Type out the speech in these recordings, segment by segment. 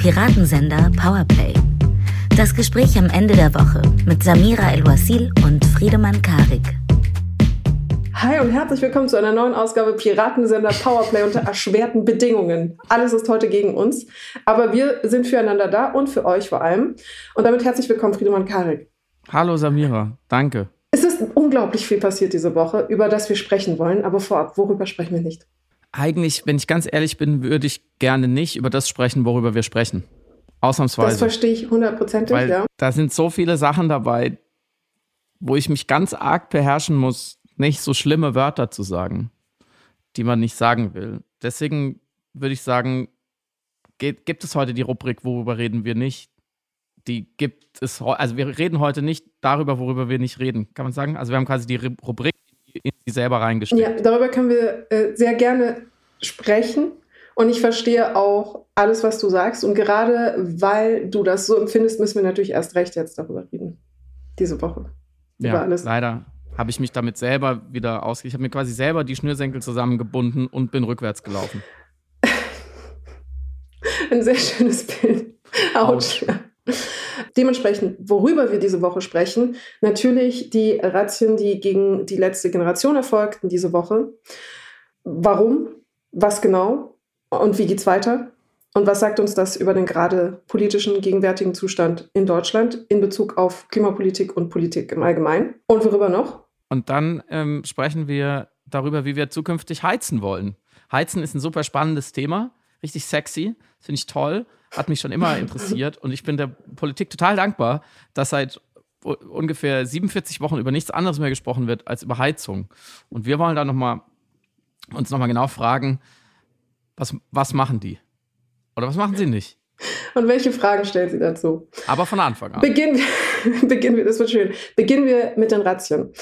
Piratensender Powerplay. Das Gespräch am Ende der Woche mit Samira El-Wasil und Friedemann Karik. Hi und herzlich willkommen zu einer neuen Ausgabe Piratensender Powerplay unter erschwerten Bedingungen. Alles ist heute gegen uns, aber wir sind füreinander da und für euch vor allem. Und damit herzlich willkommen, Friedemann Karik. Hallo Samira, danke. Es ist unglaublich viel passiert diese Woche, über das wir sprechen wollen, aber vorab, worüber sprechen wir nicht? Eigentlich, wenn ich ganz ehrlich bin, würde ich gerne nicht über das sprechen, worüber wir sprechen. Ausnahmsweise. Das verstehe ich hundertprozentig, ja. Da sind so viele Sachen dabei, wo ich mich ganz arg beherrschen muss, nicht so schlimme Wörter zu sagen, die man nicht sagen will. Deswegen würde ich sagen, geht, gibt es heute die Rubrik, worüber reden wir nicht. Die gibt es, also wir reden heute nicht darüber, worüber wir nicht reden. Kann man sagen? Also wir haben quasi die Rubrik in die selber reingestellt. Ja, darüber können wir äh, sehr gerne sprechen. Und ich verstehe auch alles, was du sagst. Und gerade weil du das so empfindest, müssen wir natürlich erst recht jetzt darüber reden. Diese Woche. Ja, Über alles. leider habe ich mich damit selber wieder ausge... Ich habe mir quasi selber die Schnürsenkel zusammengebunden und bin rückwärts gelaufen. Ein sehr schönes Bild. Autsch. Dementsprechend, worüber wir diese Woche sprechen, natürlich die Razzien, die gegen die letzte Generation erfolgten diese Woche. Warum? Was genau? Und wie geht's weiter? Und was sagt uns das über den gerade politischen gegenwärtigen Zustand in Deutschland in Bezug auf Klimapolitik und Politik im Allgemeinen? Und worüber noch? Und dann ähm, sprechen wir darüber, wie wir zukünftig heizen wollen. Heizen ist ein super spannendes Thema, richtig sexy, finde ich toll, hat mich schon immer interessiert und ich bin der Politik total dankbar, dass seit ungefähr 47 Wochen über nichts anderes mehr gesprochen wird als über Heizung. Und wir wollen da noch mal, uns nochmal genau fragen, was, was machen die? Oder was machen sie nicht? Und welche Fragen stellt sie dazu? Aber von Anfang an. Beginnen wir, beginnen wir, das wird schön. Beginnen wir mit den Razzien.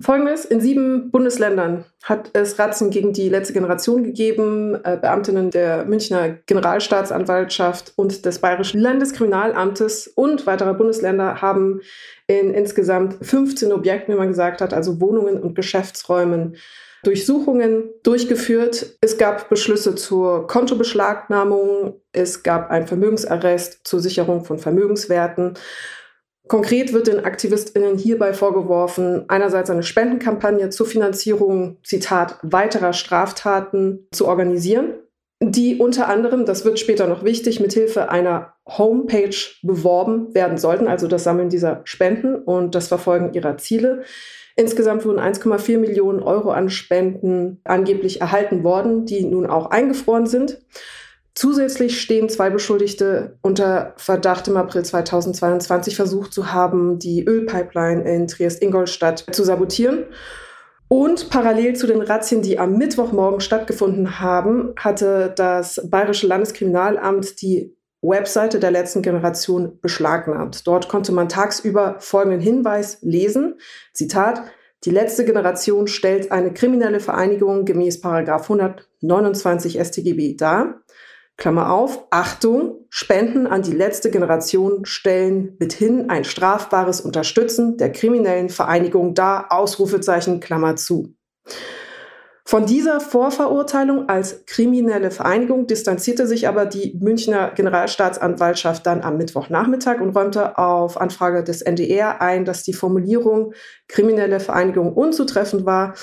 Folgendes: In sieben Bundesländern hat es Razzien gegen die letzte Generation gegeben. Äh, Beamtinnen der Münchner Generalstaatsanwaltschaft und des Bayerischen Landeskriminalamtes und weiterer Bundesländer haben in insgesamt 15 Objekten, wie man gesagt hat, also Wohnungen und Geschäftsräumen, Durchsuchungen durchgeführt. Es gab Beschlüsse zur Kontobeschlagnahmung. Es gab einen Vermögensarrest zur Sicherung von Vermögenswerten. Konkret wird den AktivistInnen hierbei vorgeworfen, einerseits eine Spendenkampagne zur Finanzierung, Zitat, weiterer Straftaten zu organisieren, die unter anderem, das wird später noch wichtig, mithilfe einer Homepage beworben werden sollten, also das Sammeln dieser Spenden und das Verfolgen ihrer Ziele. Insgesamt wurden 1,4 Millionen Euro an Spenden angeblich erhalten worden, die nun auch eingefroren sind. Zusätzlich stehen zwei Beschuldigte unter Verdacht im April 2022 versucht zu haben, die Ölpipeline in Triest-Ingolstadt zu sabotieren. Und parallel zu den Razzien, die am Mittwochmorgen stattgefunden haben, hatte das Bayerische Landeskriminalamt die Webseite der letzten Generation beschlagnahmt. Dort konnte man tagsüber folgenden Hinweis lesen. Zitat, die letzte Generation stellt eine kriminelle Vereinigung gemäß 129 StGB dar. Klammer auf, Achtung, Spenden an die letzte Generation stellen mithin ein strafbares Unterstützen der kriminellen Vereinigung dar, Ausrufezeichen, Klammer zu. Von dieser Vorverurteilung als kriminelle Vereinigung distanzierte sich aber die Münchner Generalstaatsanwaltschaft dann am Mittwochnachmittag und räumte auf Anfrage des NDR ein, dass die Formulierung kriminelle Vereinigung unzutreffend war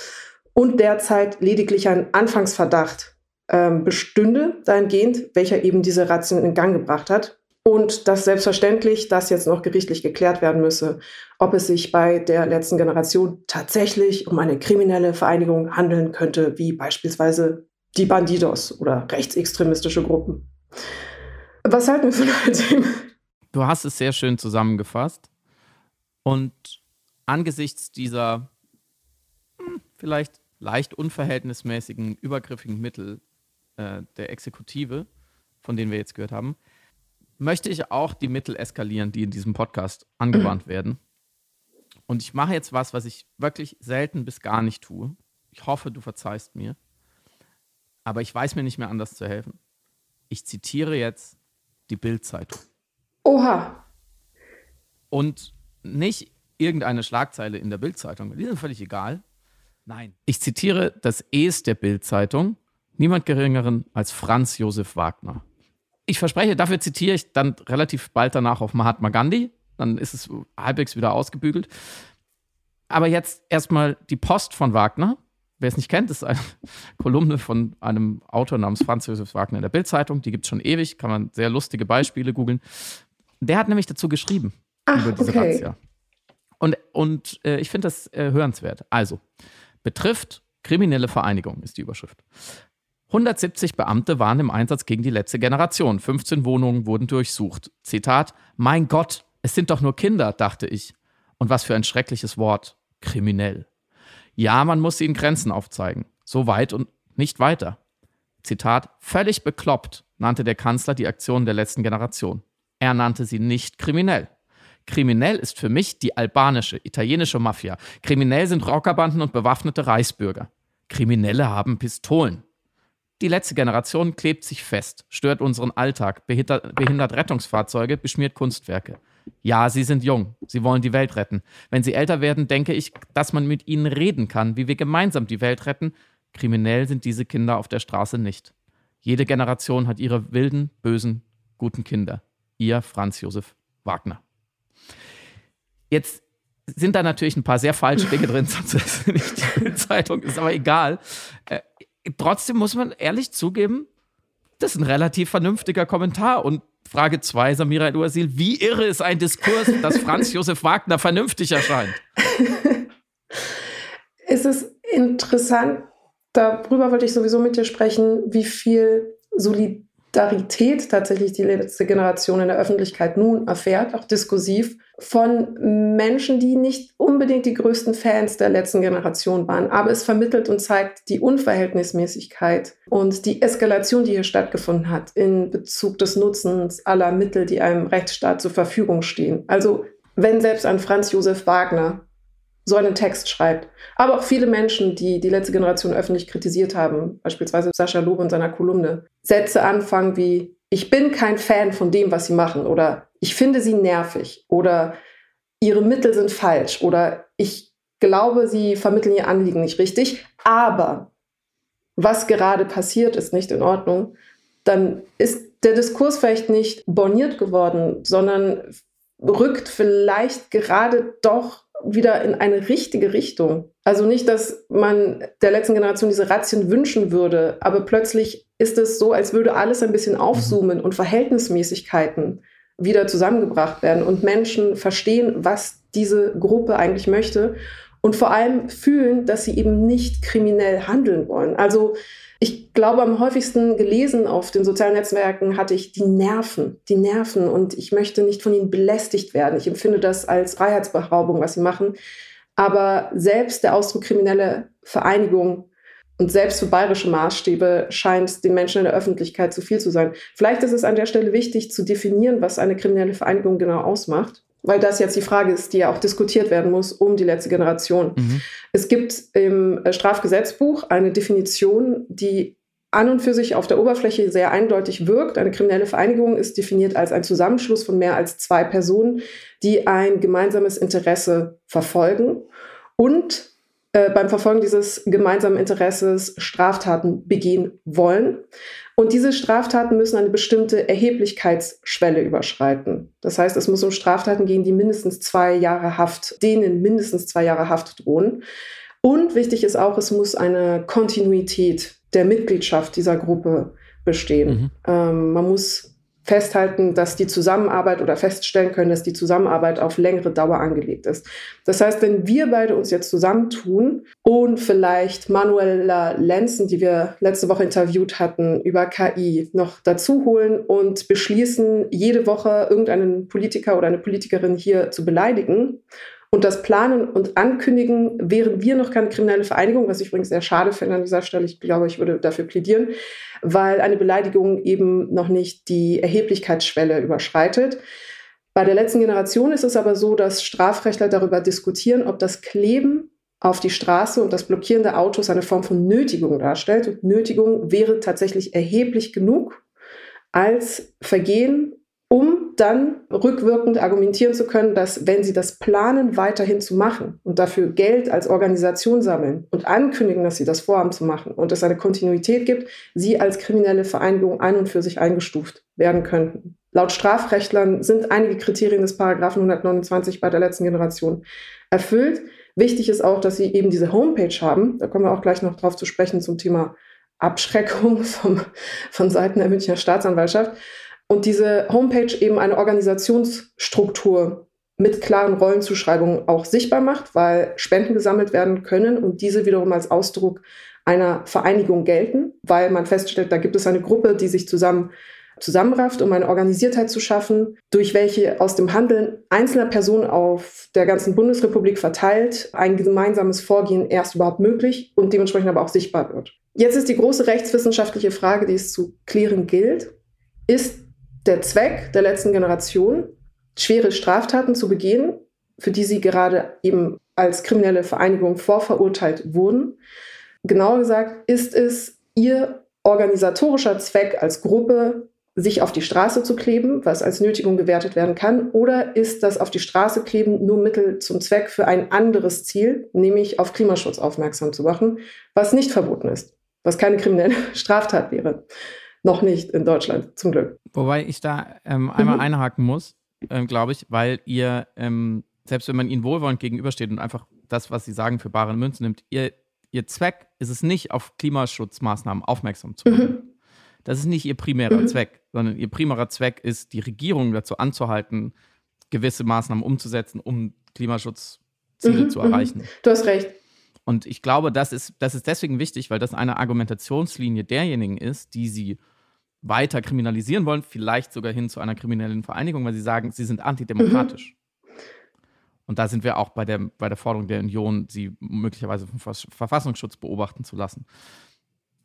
und derzeit lediglich ein Anfangsverdacht ähm, bestünde, dahingehend, welcher eben diese Razzien in Gang gebracht hat. Und dass selbstverständlich das jetzt noch gerichtlich geklärt werden müsse, ob es sich bei der letzten Generation tatsächlich um eine kriminelle Vereinigung handeln könnte, wie beispielsweise die Bandidos oder rechtsextremistische Gruppen. Was halten wir von all dem? Du hast es sehr schön zusammengefasst. Und angesichts dieser hm, vielleicht leicht unverhältnismäßigen, übergriffigen Mittel äh, der Exekutive, von denen wir jetzt gehört haben, möchte ich auch die Mittel eskalieren, die in diesem Podcast angewandt werden. Und ich mache jetzt was, was ich wirklich selten bis gar nicht tue. Ich hoffe, du verzeihst mir. Aber ich weiß mir nicht mehr anders zu helfen. Ich zitiere jetzt die Bild-Zeitung. Oha. Und nicht irgendeine Schlagzeile in der Bild-Zeitung. Die sind völlig egal. Nein. Ich zitiere das Es der Bild-Zeitung. Niemand geringeren als Franz Josef Wagner. ich verspreche, dafür zitiere ich dann relativ bald danach auf Mahatma Gandhi. Dann ist es halbwegs wieder ausgebügelt. Aber jetzt erstmal die Post von Wagner. Wer es nicht kennt, ist eine Kolumne von einem Autor namens Franz Josef Wagner in der Bildzeitung. Die gibt es schon ewig, kann man sehr lustige Beispiele googeln. Der hat nämlich dazu geschrieben Ach, über diese okay. Razzia. Und, und äh, ich finde das äh, hörenswert. Also, betrifft kriminelle Vereinigung ist die Überschrift. 170 Beamte waren im Einsatz gegen die letzte Generation. 15 Wohnungen wurden durchsucht. Zitat: Mein Gott, es sind doch nur Kinder, dachte ich. Und was für ein schreckliches Wort. Kriminell. Ja, man muss ihnen Grenzen aufzeigen. So weit und nicht weiter. Zitat: Völlig bekloppt nannte der Kanzler die Aktionen der letzten Generation. Er nannte sie nicht kriminell. Kriminell ist für mich die albanische, italienische Mafia. Kriminell sind Rockerbanden und bewaffnete Reichsbürger. Kriminelle haben Pistolen. Die letzte Generation klebt sich fest, stört unseren Alltag, behindert, behindert Rettungsfahrzeuge, beschmiert Kunstwerke. Ja, sie sind jung, sie wollen die Welt retten. Wenn sie älter werden, denke ich, dass man mit ihnen reden kann, wie wir gemeinsam die Welt retten. Kriminell sind diese Kinder auf der Straße nicht. Jede Generation hat ihre wilden, bösen, guten Kinder. Ihr Franz Josef Wagner. Jetzt sind da natürlich ein paar sehr falsche Dinge drin, sonst ist es nicht die Zeitung, ist aber egal. Trotzdem muss man ehrlich zugeben, das ist ein relativ vernünftiger Kommentar. Und Frage 2, Samira El-Uazil, wie irre ist ein Diskurs, dass Franz Josef Wagner vernünftig erscheint? es ist interessant, darüber wollte ich sowieso mit dir sprechen, wie viel Solidarität tatsächlich die letzte Generation in der Öffentlichkeit nun erfährt, auch diskursiv, von Menschen, die nicht unbedingt die größten Fans der letzten Generation waren. Aber es vermittelt und zeigt die Unverhältnismäßigkeit und die Eskalation, die hier stattgefunden hat in Bezug des Nutzens aller Mittel, die einem Rechtsstaat zur Verfügung stehen. Also wenn selbst ein Franz Josef Wagner so einen Text schreibt. Aber auch viele Menschen, die die letzte Generation öffentlich kritisiert haben, beispielsweise Sascha Lob in seiner Kolumne, Sätze anfangen wie, ich bin kein Fan von dem, was sie machen oder ich finde sie nervig oder ihre Mittel sind falsch oder ich glaube, sie vermitteln ihr Anliegen nicht richtig, aber was gerade passiert, ist nicht in Ordnung, dann ist der Diskurs vielleicht nicht borniert geworden, sondern rückt vielleicht gerade doch wieder in eine richtige Richtung. Also nicht, dass man der letzten Generation diese Razzien wünschen würde, aber plötzlich ist es so, als würde alles ein bisschen aufzoomen und Verhältnismäßigkeiten wieder zusammengebracht werden und Menschen verstehen, was diese Gruppe eigentlich möchte und vor allem fühlen, dass sie eben nicht kriminell handeln wollen. Also ich glaube, am häufigsten gelesen auf den sozialen Netzwerken hatte ich die Nerven, die Nerven und ich möchte nicht von ihnen belästigt werden. Ich empfinde das als Freiheitsberaubung, was sie machen. Aber selbst der Ausdruck kriminelle Vereinigung und selbst für bayerische Maßstäbe scheint den Menschen in der Öffentlichkeit zu viel zu sein. Vielleicht ist es an der Stelle wichtig zu definieren, was eine kriminelle Vereinigung genau ausmacht weil das jetzt die Frage ist, die ja auch diskutiert werden muss um die letzte Generation. Mhm. Es gibt im äh, Strafgesetzbuch eine Definition, die an und für sich auf der Oberfläche sehr eindeutig wirkt. Eine kriminelle Vereinigung ist definiert als ein Zusammenschluss von mehr als zwei Personen, die ein gemeinsames Interesse verfolgen und äh, beim Verfolgen dieses gemeinsamen Interesses Straftaten begehen wollen. Und diese Straftaten müssen eine bestimmte Erheblichkeitsschwelle überschreiten. Das heißt, es muss um Straftaten gehen, die mindestens zwei Jahre Haft, denen mindestens zwei Jahre Haft drohen. Und wichtig ist auch, es muss eine Kontinuität der Mitgliedschaft dieser Gruppe bestehen. Mhm. Ähm, man muss festhalten, dass die Zusammenarbeit oder feststellen können, dass die Zusammenarbeit auf längere Dauer angelegt ist. Das heißt, wenn wir beide uns jetzt zusammentun und vielleicht Manuela Lenzen, die wir letzte Woche interviewt hatten, über KI noch dazu holen und beschließen, jede Woche irgendeinen Politiker oder eine Politikerin hier zu beleidigen und das Planen und Ankündigen, wären wir noch keine kriminelle Vereinigung, was ich übrigens sehr schade finde an dieser Stelle. Ich glaube, ich würde dafür plädieren, weil eine Beleidigung eben noch nicht die Erheblichkeitsschwelle überschreitet. Bei der letzten Generation ist es aber so, dass Strafrechtler darüber diskutieren, ob das Kleben auf die Straße und das Blockieren der Autos eine Form von Nötigung darstellt. Und Nötigung wäre tatsächlich erheblich genug als Vergehen, um dann rückwirkend argumentieren zu können, dass wenn sie das planen, weiterhin zu machen und dafür Geld als Organisation sammeln und ankündigen, dass sie das vorhaben zu machen und es eine Kontinuität gibt, sie als kriminelle Vereinigung ein und für sich eingestuft werden könnten. Laut Strafrechtlern sind einige Kriterien des Paragraphen 129 bei der letzten Generation erfüllt. Wichtig ist auch, dass sie eben diese Homepage haben. Da kommen wir auch gleich noch drauf zu sprechen zum Thema Abschreckung vom, von Seiten der Münchner Staatsanwaltschaft. Und diese Homepage eben eine Organisationsstruktur mit klaren Rollenzuschreibungen auch sichtbar macht, weil Spenden gesammelt werden können und diese wiederum als Ausdruck einer Vereinigung gelten, weil man feststellt, da gibt es eine Gruppe, die sich zusammen zusammenrafft, um eine Organisiertheit zu schaffen, durch welche aus dem Handeln einzelner Personen auf der ganzen Bundesrepublik verteilt ein gemeinsames Vorgehen erst überhaupt möglich und dementsprechend aber auch sichtbar wird. Jetzt ist die große rechtswissenschaftliche Frage, die es zu klären gilt. Ist der Zweck der letzten Generation, schwere Straftaten zu begehen, für die sie gerade eben als kriminelle Vereinigung vorverurteilt wurden? Genauer gesagt, ist es ihr organisatorischer Zweck als Gruppe, sich auf die Straße zu kleben, was als Nötigung gewertet werden kann, oder ist das auf die Straße kleben nur Mittel zum Zweck für ein anderes Ziel, nämlich auf Klimaschutz aufmerksam zu machen, was nicht verboten ist, was keine kriminelle Straftat wäre. Noch nicht in Deutschland, zum Glück. Wobei ich da ähm, einmal mhm. einhaken muss, ähm, glaube ich, weil ihr, ähm, selbst wenn man ihnen wohlwollend gegenübersteht und einfach das, was sie sagen, für bare Münze nimmt, ihr, ihr Zweck ist es nicht, auf Klimaschutzmaßnahmen aufmerksam zu machen. Mhm das ist nicht ihr primärer mhm. Zweck, sondern ihr primärer Zweck ist, die Regierung dazu anzuhalten, gewisse Maßnahmen umzusetzen, um Klimaschutzziele mhm. zu mhm. erreichen. Du hast recht. Und ich glaube, das ist, das ist deswegen wichtig, weil das eine Argumentationslinie derjenigen ist, die sie weiter kriminalisieren wollen, vielleicht sogar hin zu einer kriminellen Vereinigung, weil sie sagen, sie sind antidemokratisch. Mhm. Und da sind wir auch bei der, bei der Forderung der Union, sie möglicherweise vom Verfassungsschutz beobachten zu lassen.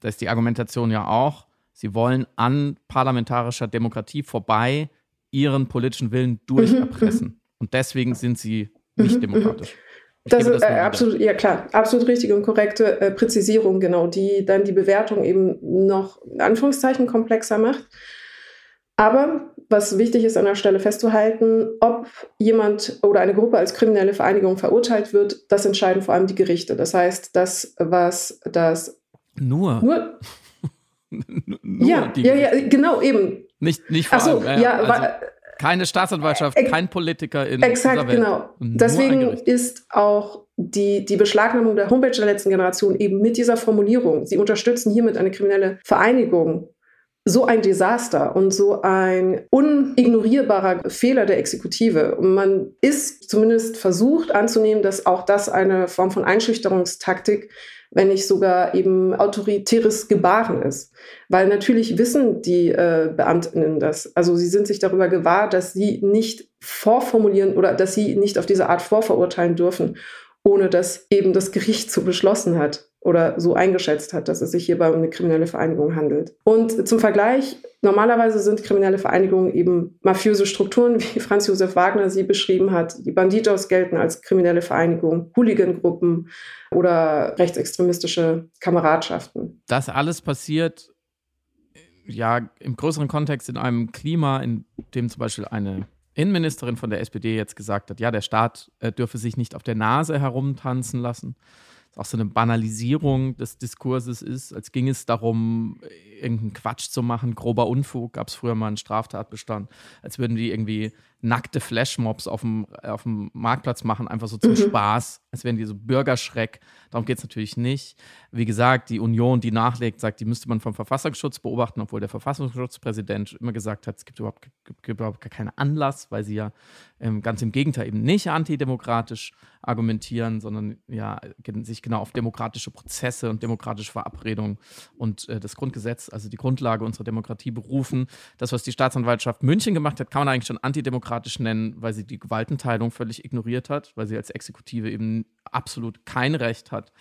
Da ist die Argumentation ja auch, Sie wollen an parlamentarischer Demokratie vorbei ihren politischen Willen durcherpressen. Mhm, mhm. und deswegen sind sie nicht mhm, demokratisch. Ich das ist äh, absolut, ja klar, absolut richtige und korrekte äh, Präzisierung, genau, die dann die Bewertung eben noch in Anführungszeichen komplexer macht. Aber was wichtig ist an der Stelle festzuhalten, ob jemand oder eine Gruppe als kriminelle Vereinigung verurteilt wird, das entscheiden vor allem die Gerichte. Das heißt, das, was das nur, nur ja, ja, ja, genau, eben. Nicht, nicht vor so, allem, ja, also war, keine Staatsanwaltschaft, kein Politiker in Exakt, genau. Deswegen ist auch die, die Beschlagnahmung der Homepage der letzten Generation eben mit dieser Formulierung, sie unterstützen hiermit eine kriminelle Vereinigung, so ein Desaster und so ein unignorierbarer Fehler der Exekutive. Und man ist zumindest versucht anzunehmen, dass auch das eine Form von Einschüchterungstaktik wenn nicht sogar eben autoritäres Gebaren ist. Weil natürlich wissen die äh, Beamtinnen das. Also sie sind sich darüber gewahr, dass sie nicht vorformulieren oder dass sie nicht auf diese Art vorverurteilen dürfen, ohne dass eben das Gericht so beschlossen hat oder so eingeschätzt hat, dass es sich hierbei um eine kriminelle Vereinigung handelt. Und zum Vergleich, normalerweise sind kriminelle Vereinigungen eben mafiöse Strukturen, wie Franz Josef Wagner sie beschrieben hat. Die Banditos gelten als kriminelle Vereinigung, Hooligan-Gruppen oder rechtsextremistische Kameradschaften. Das alles passiert ja im größeren Kontext in einem Klima, in dem zum Beispiel eine Innenministerin von der SPD jetzt gesagt hat, ja, der Staat äh, dürfe sich nicht auf der Nase herumtanzen lassen auch so eine Banalisierung des Diskurses ist, als ging es darum, irgendeinen Quatsch zu machen, grober Unfug, gab es früher mal einen Straftatbestand, als würden die irgendwie nackte Flashmobs auf dem, auf dem Marktplatz machen, einfach so zum mhm. Spaß, als wären die so Bürgerschreck. Darum geht es natürlich nicht. Wie gesagt, die Union, die nachlegt, sagt, die müsste man vom Verfassungsschutz beobachten, obwohl der Verfassungsschutzpräsident immer gesagt hat, es gibt überhaupt, gibt überhaupt gar keinen Anlass, weil sie ja ähm, ganz im Gegenteil eben nicht antidemokratisch argumentieren, sondern ja sich genau auf demokratische Prozesse und demokratische Verabredungen und äh, das Grundgesetz, also die Grundlage unserer Demokratie berufen. Das, was die Staatsanwaltschaft München gemacht hat, kann man eigentlich schon antidemokratisch nennen, weil sie die Gewaltenteilung völlig ignoriert hat, weil sie als Exekutive eben absolut kein Recht hat,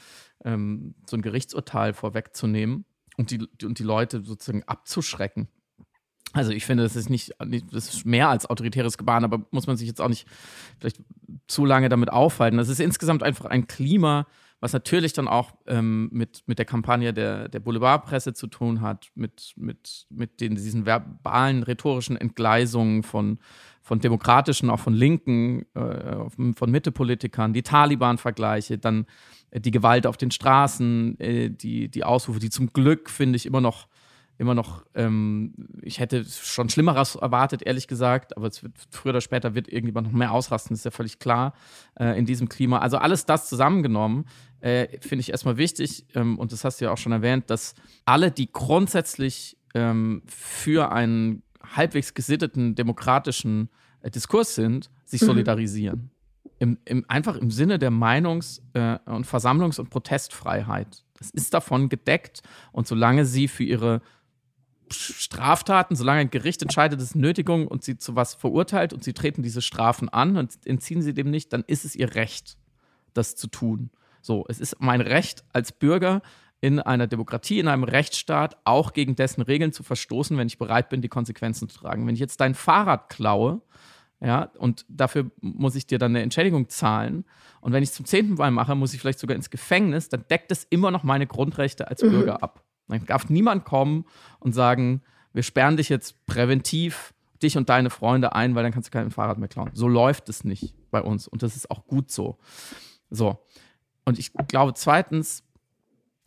ähm, so ein Gerichtsurteil vorwegzunehmen und die, und die Leute sozusagen abzuschrecken. Also ich finde, das ist nicht, das ist mehr als autoritäres Gebaren, aber muss man sich jetzt auch nicht vielleicht zu lange damit aufhalten. Das ist insgesamt einfach ein Klima, was natürlich dann auch ähm, mit, mit der Kampagne der, der Boulevardpresse zu tun hat, mit, mit, mit den, diesen verbalen, rhetorischen Entgleisungen von, von demokratischen, auch von linken, äh, von Mittepolitikern, die Taliban-Vergleiche, dann äh, die Gewalt auf den Straßen, äh, die, die Ausrufe, die zum Glück, finde ich, immer noch immer noch, ähm, ich hätte schon Schlimmeres erwartet, ehrlich gesagt, aber wird, früher oder später wird irgendjemand noch mehr ausrasten, ist ja völlig klar äh, in diesem Klima. Also alles das zusammengenommen, äh, finde ich erstmal wichtig, ähm, und das hast du ja auch schon erwähnt, dass alle, die grundsätzlich ähm, für einen halbwegs gesitteten demokratischen äh, Diskurs sind, sich mhm. solidarisieren. Im, im, einfach im Sinne der Meinungs- äh, und Versammlungs- und Protestfreiheit. Das ist davon gedeckt und solange sie für ihre Straftaten, solange ein Gericht entscheidet, es ist Nötigung und sie zu was verurteilt und sie treten diese Strafen an und entziehen sie dem nicht, dann ist es ihr Recht, das zu tun. So, es ist mein Recht als Bürger in einer Demokratie, in einem Rechtsstaat, auch gegen dessen Regeln zu verstoßen, wenn ich bereit bin, die Konsequenzen zu tragen. Wenn ich jetzt dein Fahrrad klaue, ja, und dafür muss ich dir dann eine Entschädigung zahlen. Und wenn ich es zum zehnten Mal mache, muss ich vielleicht sogar ins Gefängnis, dann deckt es immer noch meine Grundrechte als mhm. Bürger ab. Dann darf niemand kommen und sagen, wir sperren dich jetzt präventiv, dich und deine Freunde ein, weil dann kannst du kein Fahrrad mehr klauen. So läuft es nicht bei uns und das ist auch gut so. So. Und ich glaube zweitens,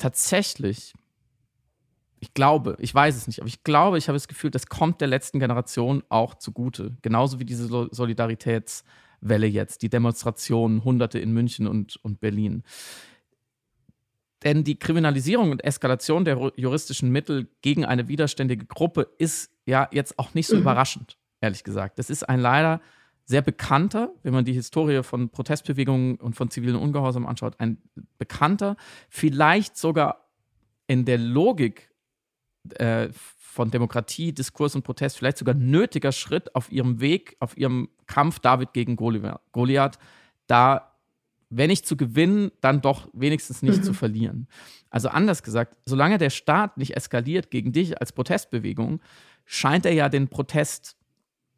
tatsächlich, ich glaube, ich weiß es nicht, aber ich glaube, ich habe das Gefühl, das kommt der letzten Generation auch zugute. Genauso wie diese Solidaritätswelle jetzt, die Demonstrationen, Hunderte in München und, und Berlin. Denn die Kriminalisierung und Eskalation der juristischen Mittel gegen eine widerständige Gruppe ist ja jetzt auch nicht so mhm. überraschend, ehrlich gesagt. Das ist ein leider sehr bekannter, wenn man die Historie von Protestbewegungen und von zivilen Ungehorsam anschaut, ein bekannter, vielleicht sogar in der Logik äh, von Demokratie, Diskurs und Protest vielleicht sogar nötiger Schritt auf ihrem Weg, auf ihrem Kampf David gegen Goliath, da wenn nicht zu gewinnen, dann doch wenigstens nicht mhm. zu verlieren. Also anders gesagt, solange der Staat nicht eskaliert gegen dich als Protestbewegung, scheint er ja den Protest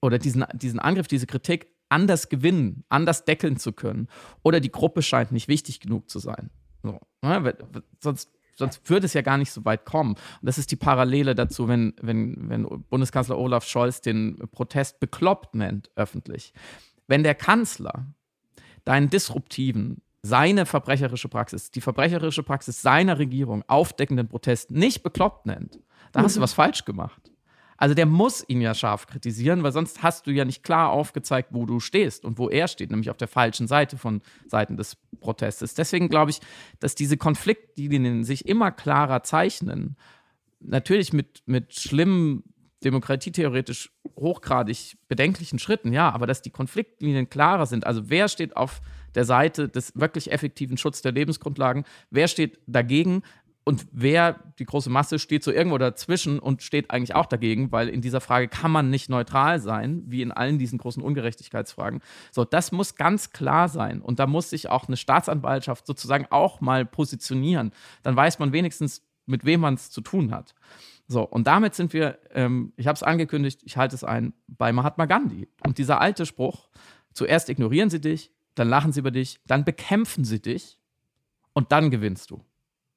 oder diesen, diesen Angriff, diese Kritik anders gewinnen, anders deckeln zu können. Oder die Gruppe scheint nicht wichtig genug zu sein. So, ne? Sonst sonst würde es ja gar nicht so weit kommen. Und das ist die Parallele dazu, wenn, wenn, wenn Bundeskanzler Olaf Scholz den Protest bekloppt nennt, öffentlich. Wenn der Kanzler deinen disruptiven, seine verbrecherische Praxis, die verbrecherische Praxis seiner Regierung aufdeckenden Protest nicht bekloppt nennt, da mhm. hast du mhm. was falsch gemacht. Also der muss ihn ja scharf kritisieren, weil sonst hast du ja nicht klar aufgezeigt, wo du stehst und wo er steht, nämlich auf der falschen Seite von Seiten des Protestes. Deswegen glaube ich, dass diese Konfliktlinien sich immer klarer zeichnen. Natürlich mit, mit schlimmen demokratietheoretisch hochgradig bedenklichen Schritten, ja, aber dass die Konfliktlinien klarer sind. Also wer steht auf der Seite des wirklich effektiven Schutzes der Lebensgrundlagen, wer steht dagegen und wer, die große Masse, steht so irgendwo dazwischen und steht eigentlich auch dagegen, weil in dieser Frage kann man nicht neutral sein, wie in allen diesen großen Ungerechtigkeitsfragen. So, das muss ganz klar sein und da muss sich auch eine Staatsanwaltschaft sozusagen auch mal positionieren. Dann weiß man wenigstens, mit wem man es zu tun hat. So, und damit sind wir, ähm, ich habe es angekündigt, ich halte es ein, bei Mahatma Gandhi. Und dieser alte Spruch, zuerst ignorieren sie dich, dann lachen sie über dich, dann bekämpfen sie dich und dann gewinnst du.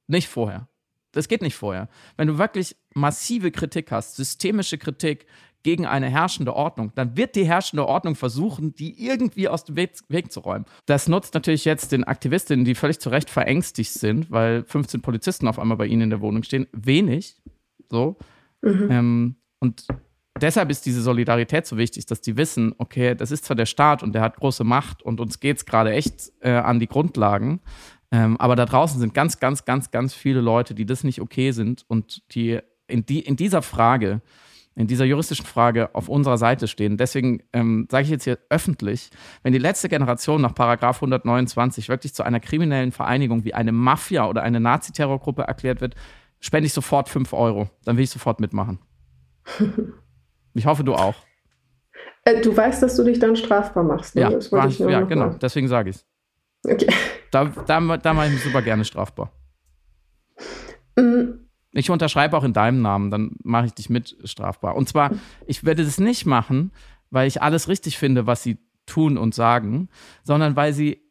Nicht vorher. Das geht nicht vorher. Wenn du wirklich massive Kritik hast, systemische Kritik gegen eine herrschende Ordnung, dann wird die herrschende Ordnung versuchen, die irgendwie aus dem Weg, zu räumen. Das nutzt natürlich jetzt den Aktivistinnen, die völlig zu Recht verängstigt sind, weil 15 Polizisten auf einmal bei ihnen in der Wohnung stehen, wenig, so. Mhm. Ähm, und deshalb ist diese Solidarität so wichtig, dass die wissen, okay, das ist zwar der Staat und der hat große Macht und uns geht es gerade echt äh, an die Grundlagen, ähm, aber da draußen sind ganz, ganz, ganz, ganz viele Leute, die das nicht okay sind und die in, die, in dieser Frage, in dieser juristischen Frage auf unserer Seite stehen. Deswegen ähm, sage ich jetzt hier öffentlich, wenn die letzte Generation nach Paragraph 129 wirklich zu einer kriminellen Vereinigung wie eine Mafia oder eine Naziterrorgruppe erklärt wird, spende ich sofort 5 Euro. Dann will ich sofort mitmachen. ich hoffe, du auch. Äh, du weißt, dass du dich dann strafbar machst. Ne? Ja, war, ja genau. Mal. Deswegen sage ich es. Okay. Da, da, da mache ich mich super gerne strafbar. Mm. Ich unterschreibe auch in deinem Namen, dann mache ich dich mit strafbar. Und zwar, ich werde das nicht machen, weil ich alles richtig finde, was sie tun und sagen, sondern weil sie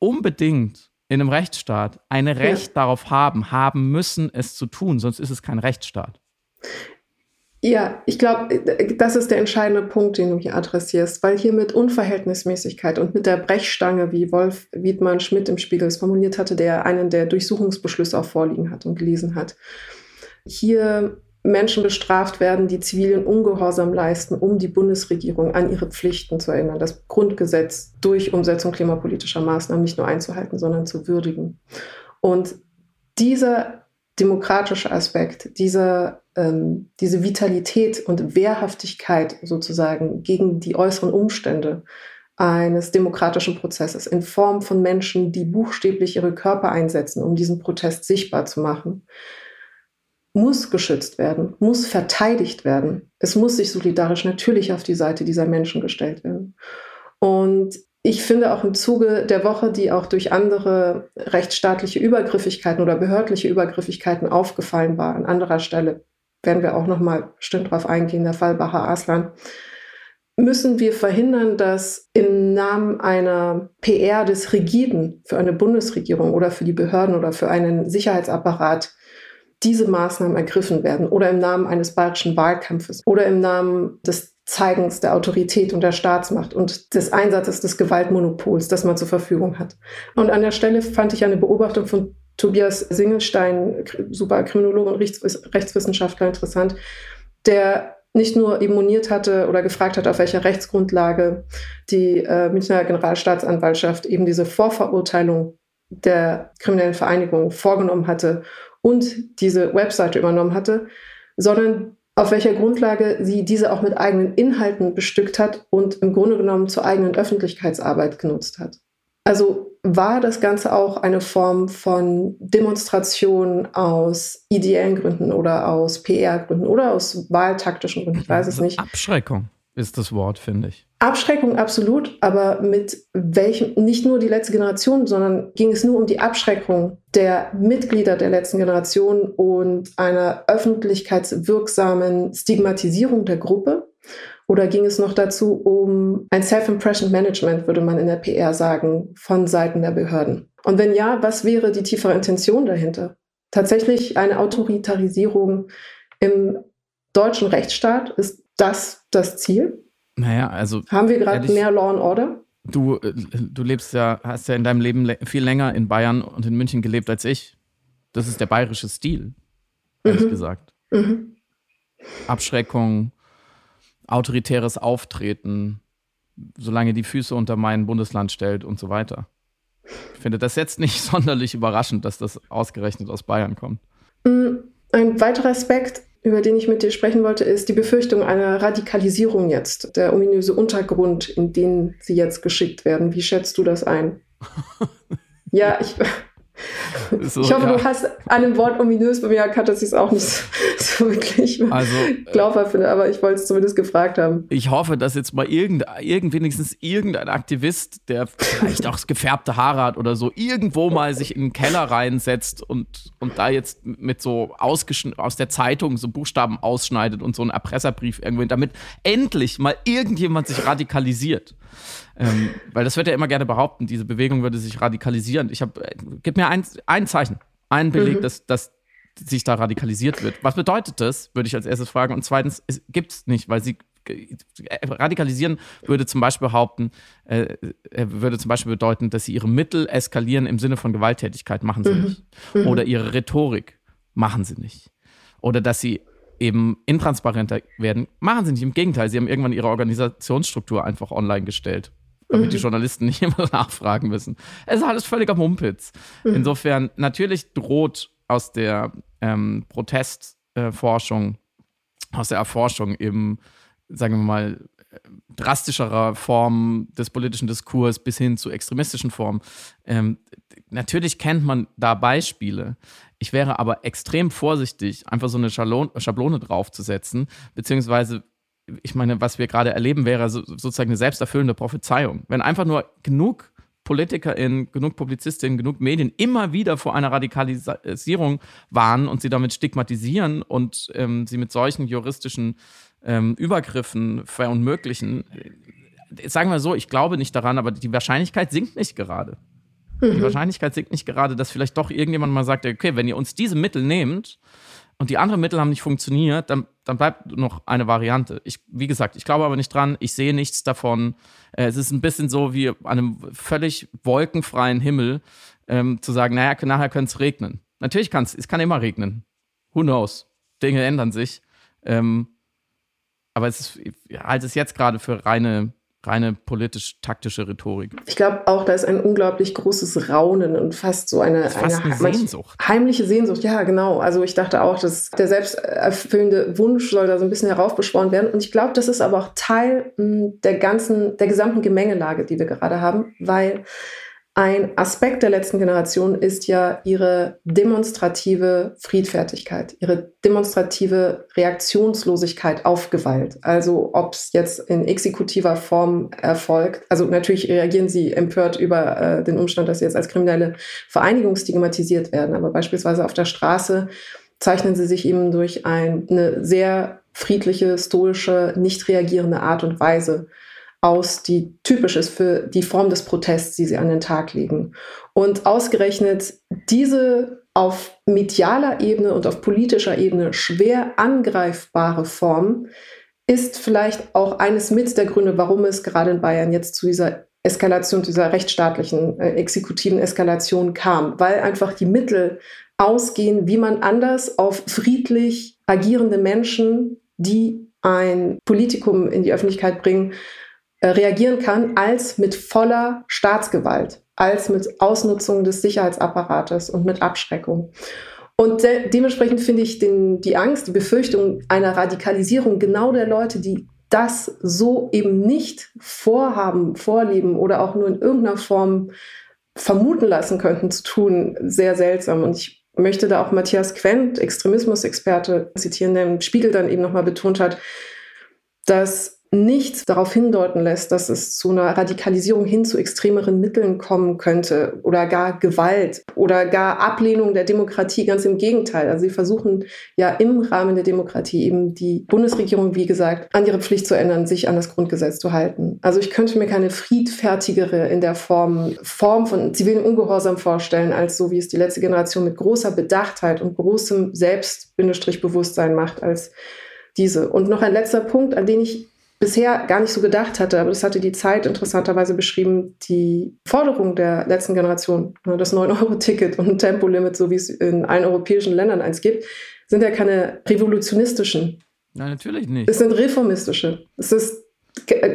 unbedingt in einem Rechtsstaat ein Recht ja. darauf haben, haben müssen, es zu tun, sonst ist es kein Rechtsstaat. Ja, ich glaube, das ist der entscheidende Punkt, den du hier adressierst, weil hier mit Unverhältnismäßigkeit und mit der Brechstange, wie Wolf Wiedmann Schmidt im Spiegel es formuliert hatte, der einen der Durchsuchungsbeschlüsse auch vorliegen hat und gelesen hat, hier Menschen bestraft werden, die zivilen Ungehorsam leisten, um die Bundesregierung an ihre Pflichten zu erinnern, das Grundgesetz durch Umsetzung klimapolitischer Maßnahmen nicht nur einzuhalten, sondern zu würdigen. Und dieser demokratische Aspekt, dieser, ähm, diese Vitalität und Wehrhaftigkeit sozusagen gegen die äußeren Umstände eines demokratischen Prozesses in Form von Menschen, die buchstäblich ihre Körper einsetzen, um diesen Protest sichtbar zu machen, muss geschützt werden, muss verteidigt werden. Es muss sich solidarisch natürlich auf die Seite dieser Menschen gestellt werden. Und ich finde auch im Zuge der Woche, die auch durch andere rechtsstaatliche Übergriffigkeiten oder behördliche Übergriffigkeiten aufgefallen war, an anderer Stelle werden wir auch noch mal bestimmt darauf eingehen, der Fall Baha Aslan, müssen wir verhindern, dass im Namen einer PR des Rigiden für eine Bundesregierung oder für die Behörden oder für einen Sicherheitsapparat diese Maßnahmen ergriffen werden oder im Namen eines bayerischen Wahlkampfes oder im Namen des Zeigens der Autorität und der Staatsmacht und des Einsatzes des Gewaltmonopols, das man zur Verfügung hat. Und an der Stelle fand ich eine Beobachtung von Tobias Singelstein, super Kriminologe und Rechtswissenschaftler, interessant, der nicht nur immoniert hatte oder gefragt hat, auf welcher Rechtsgrundlage die äh, Münchner Generalstaatsanwaltschaft eben diese Vorverurteilung der kriminellen Vereinigung vorgenommen hatte und diese Webseite übernommen hatte, sondern auf welcher Grundlage sie diese auch mit eigenen Inhalten bestückt hat und im Grunde genommen zur eigenen Öffentlichkeitsarbeit genutzt hat. Also war das Ganze auch eine Form von Demonstration aus ideellen Gründen oder aus PR-Gründen oder aus wahltaktischen Gründen, ich weiß es nicht. Abschreckung ist das Wort, finde ich. Abschreckung absolut, aber mit welchem, nicht nur die letzte Generation, sondern ging es nur um die Abschreckung der Mitglieder der letzten Generation und einer öffentlichkeitswirksamen Stigmatisierung der Gruppe? Oder ging es noch dazu um ein Self-Impression Management, würde man in der PR sagen, von Seiten der Behörden? Und wenn ja, was wäre die tiefere Intention dahinter? Tatsächlich eine Autoritarisierung im deutschen Rechtsstaat ist das das Ziel? Naja, also. Haben wir gerade mehr Law and Order? Du, äh, du lebst ja, hast ja in deinem Leben viel länger in Bayern und in München gelebt als ich. Das ist der bayerische Stil, ehrlich mhm. gesagt. Mhm. Abschreckung, autoritäres Auftreten, solange die Füße unter mein Bundesland stellt und so weiter. Ich finde das jetzt nicht sonderlich überraschend, dass das ausgerechnet aus Bayern kommt. Mm, ein weiterer Aspekt über den ich mit dir sprechen wollte, ist die Befürchtung einer Radikalisierung jetzt, der ominöse Untergrund, in den sie jetzt geschickt werden. Wie schätzt du das ein? ja, ich, so, ich hoffe, ja. du hast an dem Wort ominös bemerkt, dass ich es auch nicht so, so wirklich also, glaubhaft finde, aber ich wollte es zumindest gefragt haben. Ich hoffe, dass jetzt mal irgend, irgend wenigstens irgendein Aktivist, der vielleicht auch gefärbte Haare hat oder so, irgendwo mal sich in den Keller reinsetzt und, und da jetzt mit so aus der Zeitung so Buchstaben ausschneidet und so einen Erpresserbrief irgendwo, damit endlich mal irgendjemand sich radikalisiert. Ähm, weil das wird ja immer gerne behaupten, diese Bewegung würde sich radikalisieren. Ich habe, äh, gib mir ein, ein Zeichen, einen Beleg, mhm. dass, dass sich da radikalisiert wird. Was bedeutet das, würde ich als erstes fragen. Und zweitens, gibt es nicht, weil sie äh, radikalisieren würde zum Beispiel behaupten, äh, äh, würde zum Beispiel bedeuten, dass sie ihre Mittel eskalieren im Sinne von Gewalttätigkeit, machen sie mhm. nicht. Mhm. Oder ihre Rhetorik, machen sie nicht. Oder dass sie eben intransparenter werden, machen sie nicht. Im Gegenteil, sie haben irgendwann ihre Organisationsstruktur einfach online gestellt damit mhm. die Journalisten nicht immer nachfragen müssen. Es ist alles völliger Mumpitz. Mhm. Insofern, natürlich droht aus der ähm, Protestforschung, äh, aus der Erforschung eben, sagen wir mal, drastischerer Formen des politischen Diskurs bis hin zu extremistischen Formen. Ähm, natürlich kennt man da Beispiele. Ich wäre aber extrem vorsichtig, einfach so eine Schablone draufzusetzen, beziehungsweise ich meine, was wir gerade erleben, wäre so, sozusagen eine selbsterfüllende Prophezeiung. Wenn einfach nur genug PolitikerInnen, genug Publizistinnen, genug Medien immer wieder vor einer Radikalisierung warnen und sie damit stigmatisieren und ähm, sie mit solchen juristischen ähm, Übergriffen verunmöglichen, sagen wir so, ich glaube nicht daran, aber die Wahrscheinlichkeit sinkt nicht gerade. Mhm. Die Wahrscheinlichkeit sinkt nicht gerade, dass vielleicht doch irgendjemand mal sagt, okay, wenn ihr uns diese Mittel nehmt und die anderen Mittel haben nicht funktioniert, dann, dann bleibt noch eine Variante. Ich, wie gesagt, ich glaube aber nicht dran, ich sehe nichts davon. Äh, es ist ein bisschen so wie an einem völlig wolkenfreien Himmel ähm, zu sagen, naja, nachher könnte es regnen. Natürlich kann es, es kann immer regnen. Who knows? Dinge ändern sich. Ähm, aber es ist, ich halte es jetzt gerade für reine reine politisch-taktische Rhetorik. Ich glaube auch, da ist ein unglaublich großes Raunen und fast so eine, fast eine, eine Sehnsucht. heimliche Sehnsucht. Ja, genau. Also ich dachte auch, dass der selbsterfüllende Wunsch soll da so ein bisschen heraufbeschworen werden. Und ich glaube, das ist aber auch Teil hm, der ganzen, der gesamten Gemengelage, die wir gerade haben, weil ein Aspekt der letzten Generation ist ja ihre demonstrative Friedfertigkeit, ihre demonstrative Reaktionslosigkeit auf Gewalt. Also ob es jetzt in exekutiver Form erfolgt. Also natürlich reagieren sie empört über äh, den Umstand, dass sie jetzt als kriminelle Vereinigung stigmatisiert werden. Aber beispielsweise auf der Straße zeichnen sie sich eben durch eine sehr friedliche, stoische, nicht reagierende Art und Weise aus, die typisch ist für die Form des Protests, die sie an den Tag legen. Und ausgerechnet diese auf medialer Ebene und auf politischer Ebene schwer angreifbare Form ist vielleicht auch eines mit der Gründe, warum es gerade in Bayern jetzt zu dieser Eskalation, dieser rechtsstaatlichen, äh, exekutiven Eskalation kam, weil einfach die Mittel ausgehen, wie man anders auf friedlich agierende Menschen, die ein Politikum in die Öffentlichkeit bringen, reagieren kann, als mit voller Staatsgewalt, als mit Ausnutzung des Sicherheitsapparates und mit Abschreckung. Und de dementsprechend finde ich den, die Angst, die Befürchtung einer Radikalisierung genau der Leute, die das so eben nicht vorhaben, vorleben oder auch nur in irgendeiner Form vermuten lassen könnten zu tun, sehr seltsam. Und ich möchte da auch Matthias Quent, Extremismusexperte, zitieren, der im Spiegel dann eben nochmal betont hat, dass nichts darauf hindeuten lässt, dass es zu einer Radikalisierung hin zu extremeren Mitteln kommen könnte oder gar Gewalt oder gar Ablehnung der Demokratie. Ganz im Gegenteil. Also sie versuchen ja im Rahmen der Demokratie eben die Bundesregierung, wie gesagt, an ihre Pflicht zu ändern, sich an das Grundgesetz zu halten. Also ich könnte mir keine friedfertigere in der Form, Form von zivilen Ungehorsam vorstellen, als so wie es die letzte Generation mit großer Bedachtheit und großem Selbstbewusstsein macht als diese. Und noch ein letzter Punkt, an den ich bisher gar nicht so gedacht hatte, aber das hatte die Zeit interessanterweise beschrieben, die Forderung der letzten Generation, ne, das 9-Euro-Ticket und ein Tempolimit, so wie es in allen europäischen Ländern eins gibt, sind ja keine revolutionistischen. Nein, natürlich nicht. Es sind reformistische. Es ist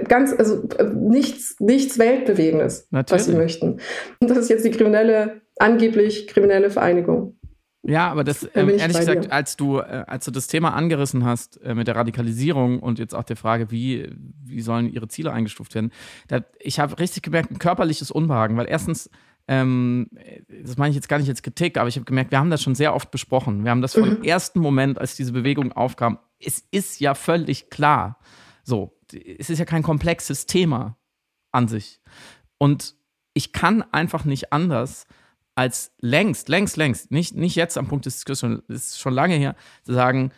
ganz, also nichts, nichts Weltbewegendes, natürlich. was sie möchten. Und das ist jetzt die kriminelle, angeblich kriminelle Vereinigung. Ja, aber das, ähm, ehrlich gesagt, als du, äh, als du das Thema angerissen hast äh, mit der Radikalisierung und jetzt auch der Frage, wie, wie sollen ihre Ziele eingestuft werden, da, ich habe richtig gemerkt, ein körperliches Unbehagen, weil erstens, ähm, das meine ich jetzt gar nicht als Kritik, aber ich habe gemerkt, wir haben das schon sehr oft besprochen. Wir haben das vom mhm. ersten Moment, als diese Bewegung aufkam, es ist ja völlig klar. So, es ist ja kein komplexes Thema an sich. Und ich kann einfach nicht anders, als längst, längst, längst, nicht, nicht jetzt am Punkt des Diskussions, ist schon lange her, zu sagen,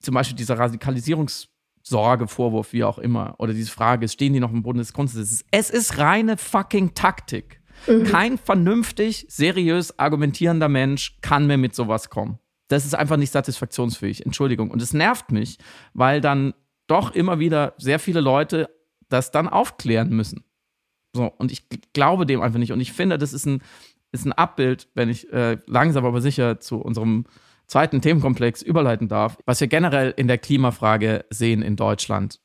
zum Beispiel dieser Radikalisierungssorge, Vorwurf, wie auch immer, oder diese Frage, stehen die noch im Bundesgrundgesetz? Es ist reine fucking Taktik. Mhm. Kein vernünftig, seriös argumentierender Mensch kann mir mit sowas kommen. Das ist einfach nicht satisfaktionsfähig. Entschuldigung. Und es nervt mich, weil dann doch immer wieder sehr viele Leute das dann aufklären müssen. So, und ich glaube dem einfach nicht. Und ich finde, das ist ein ist ein Abbild, wenn ich äh, langsam aber sicher zu unserem zweiten Themenkomplex überleiten darf, was wir generell in der Klimafrage sehen in Deutschland.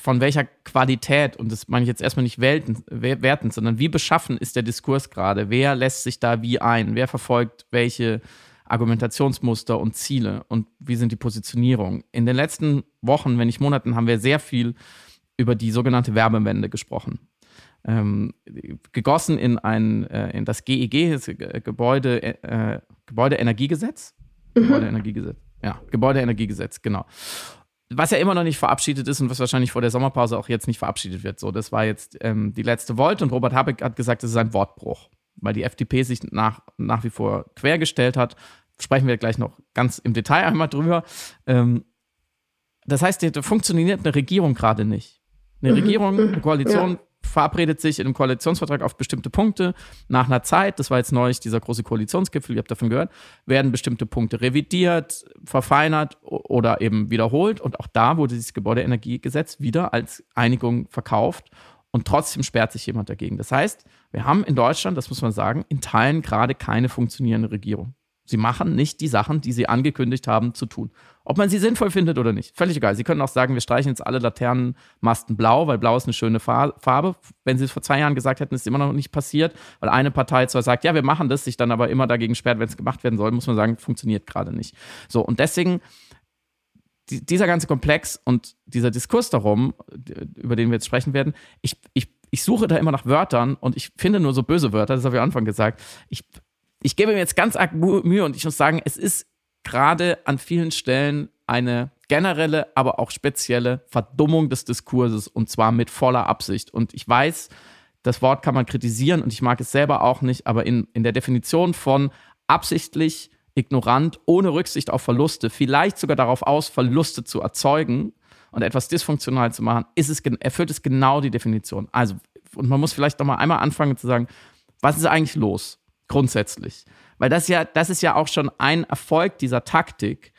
Von welcher Qualität, und das meine ich jetzt erstmal nicht welten, wertend, sondern wie beschaffen ist der Diskurs gerade? Wer lässt sich da wie ein? Wer verfolgt welche Argumentationsmuster und Ziele? Und wie sind die Positionierungen? In den letzten Wochen, wenn nicht Monaten, haben wir sehr viel über die sogenannte Werbewende gesprochen ähm, gegossen in, ein, äh, in das GEG, das Gebäude, äh, Gebäudeenergiegesetz. Mhm. Gebäudeenergiegesetz. Ja, Gebäudeenergiegesetz, genau. Was ja immer noch nicht verabschiedet ist und was wahrscheinlich vor der Sommerpause auch jetzt nicht verabschiedet wird. So, das war jetzt ähm, die letzte Volt und Robert Habeck hat gesagt, das ist ein Wortbruch, weil die FDP sich nach, nach wie vor quergestellt hat. Sprechen wir gleich noch ganz im Detail einmal drüber. Ähm, das heißt, da funktioniert eine Regierung gerade nicht. Eine mhm. Regierung, eine Koalition ja verabredet sich in einem Koalitionsvertrag auf bestimmte Punkte. Nach einer Zeit, das war jetzt neulich dieser große Koalitionsgipfel, ihr habt davon gehört, werden bestimmte Punkte revidiert, verfeinert oder eben wiederholt. Und auch da wurde dieses Gebäudeenergiegesetz wieder als Einigung verkauft. Und trotzdem sperrt sich jemand dagegen. Das heißt, wir haben in Deutschland, das muss man sagen, in Teilen gerade keine funktionierende Regierung. Sie machen nicht die Sachen, die sie angekündigt haben zu tun. Ob man sie sinnvoll findet oder nicht, völlig egal. Sie können auch sagen, wir streichen jetzt alle Laternenmasten blau, weil blau ist eine schöne Farbe. Wenn sie es vor zwei Jahren gesagt hätten, ist es immer noch nicht passiert, weil eine Partei zwar sagt, ja, wir machen das, sich dann aber immer dagegen sperrt, wenn es gemacht werden soll, muss man sagen, funktioniert gerade nicht. So, und deswegen dieser ganze Komplex und dieser Diskurs darum, über den wir jetzt sprechen werden, ich, ich, ich suche da immer nach Wörtern und ich finde nur so böse Wörter, das habe ich am Anfang gesagt. Ich ich gebe mir jetzt ganz arg Mühe und ich muss sagen, es ist gerade an vielen Stellen eine generelle, aber auch spezielle Verdummung des Diskurses und zwar mit voller Absicht. Und ich weiß, das Wort kann man kritisieren und ich mag es selber auch nicht, aber in, in der Definition von absichtlich, ignorant, ohne Rücksicht auf Verluste, vielleicht sogar darauf aus, Verluste zu erzeugen und etwas dysfunktional zu machen, ist es, erfüllt es genau die Definition. Also, und man muss vielleicht noch mal einmal anfangen zu sagen, was ist eigentlich los? Grundsätzlich. Weil das ja, das ist ja auch schon ein Erfolg dieser Taktik,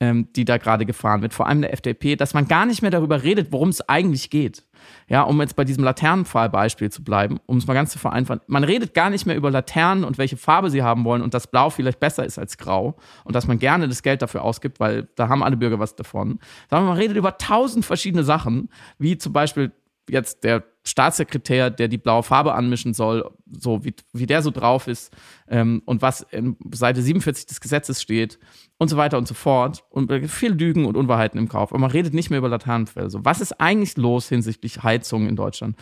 ähm, die da gerade gefahren wird, vor allem der FDP, dass man gar nicht mehr darüber redet, worum es eigentlich geht. Ja, um jetzt bei diesem Laternenfallbeispiel zu bleiben, um es mal ganz zu vereinfachen. Man redet gar nicht mehr über Laternen und welche Farbe sie haben wollen und dass Blau vielleicht besser ist als Grau und dass man gerne das Geld dafür ausgibt, weil da haben alle Bürger was davon. Sondern man redet über tausend verschiedene Sachen, wie zum Beispiel jetzt der Staatssekretär, der die blaue Farbe anmischen soll, so wie, wie der so drauf ist ähm, und was in Seite 47 des Gesetzes steht und so weiter und so fort. Und viel Lügen und Unwahrheiten im Kauf. Aber man redet nicht mehr über Laternenfälle. So, was ist eigentlich los hinsichtlich Heizung in Deutschland?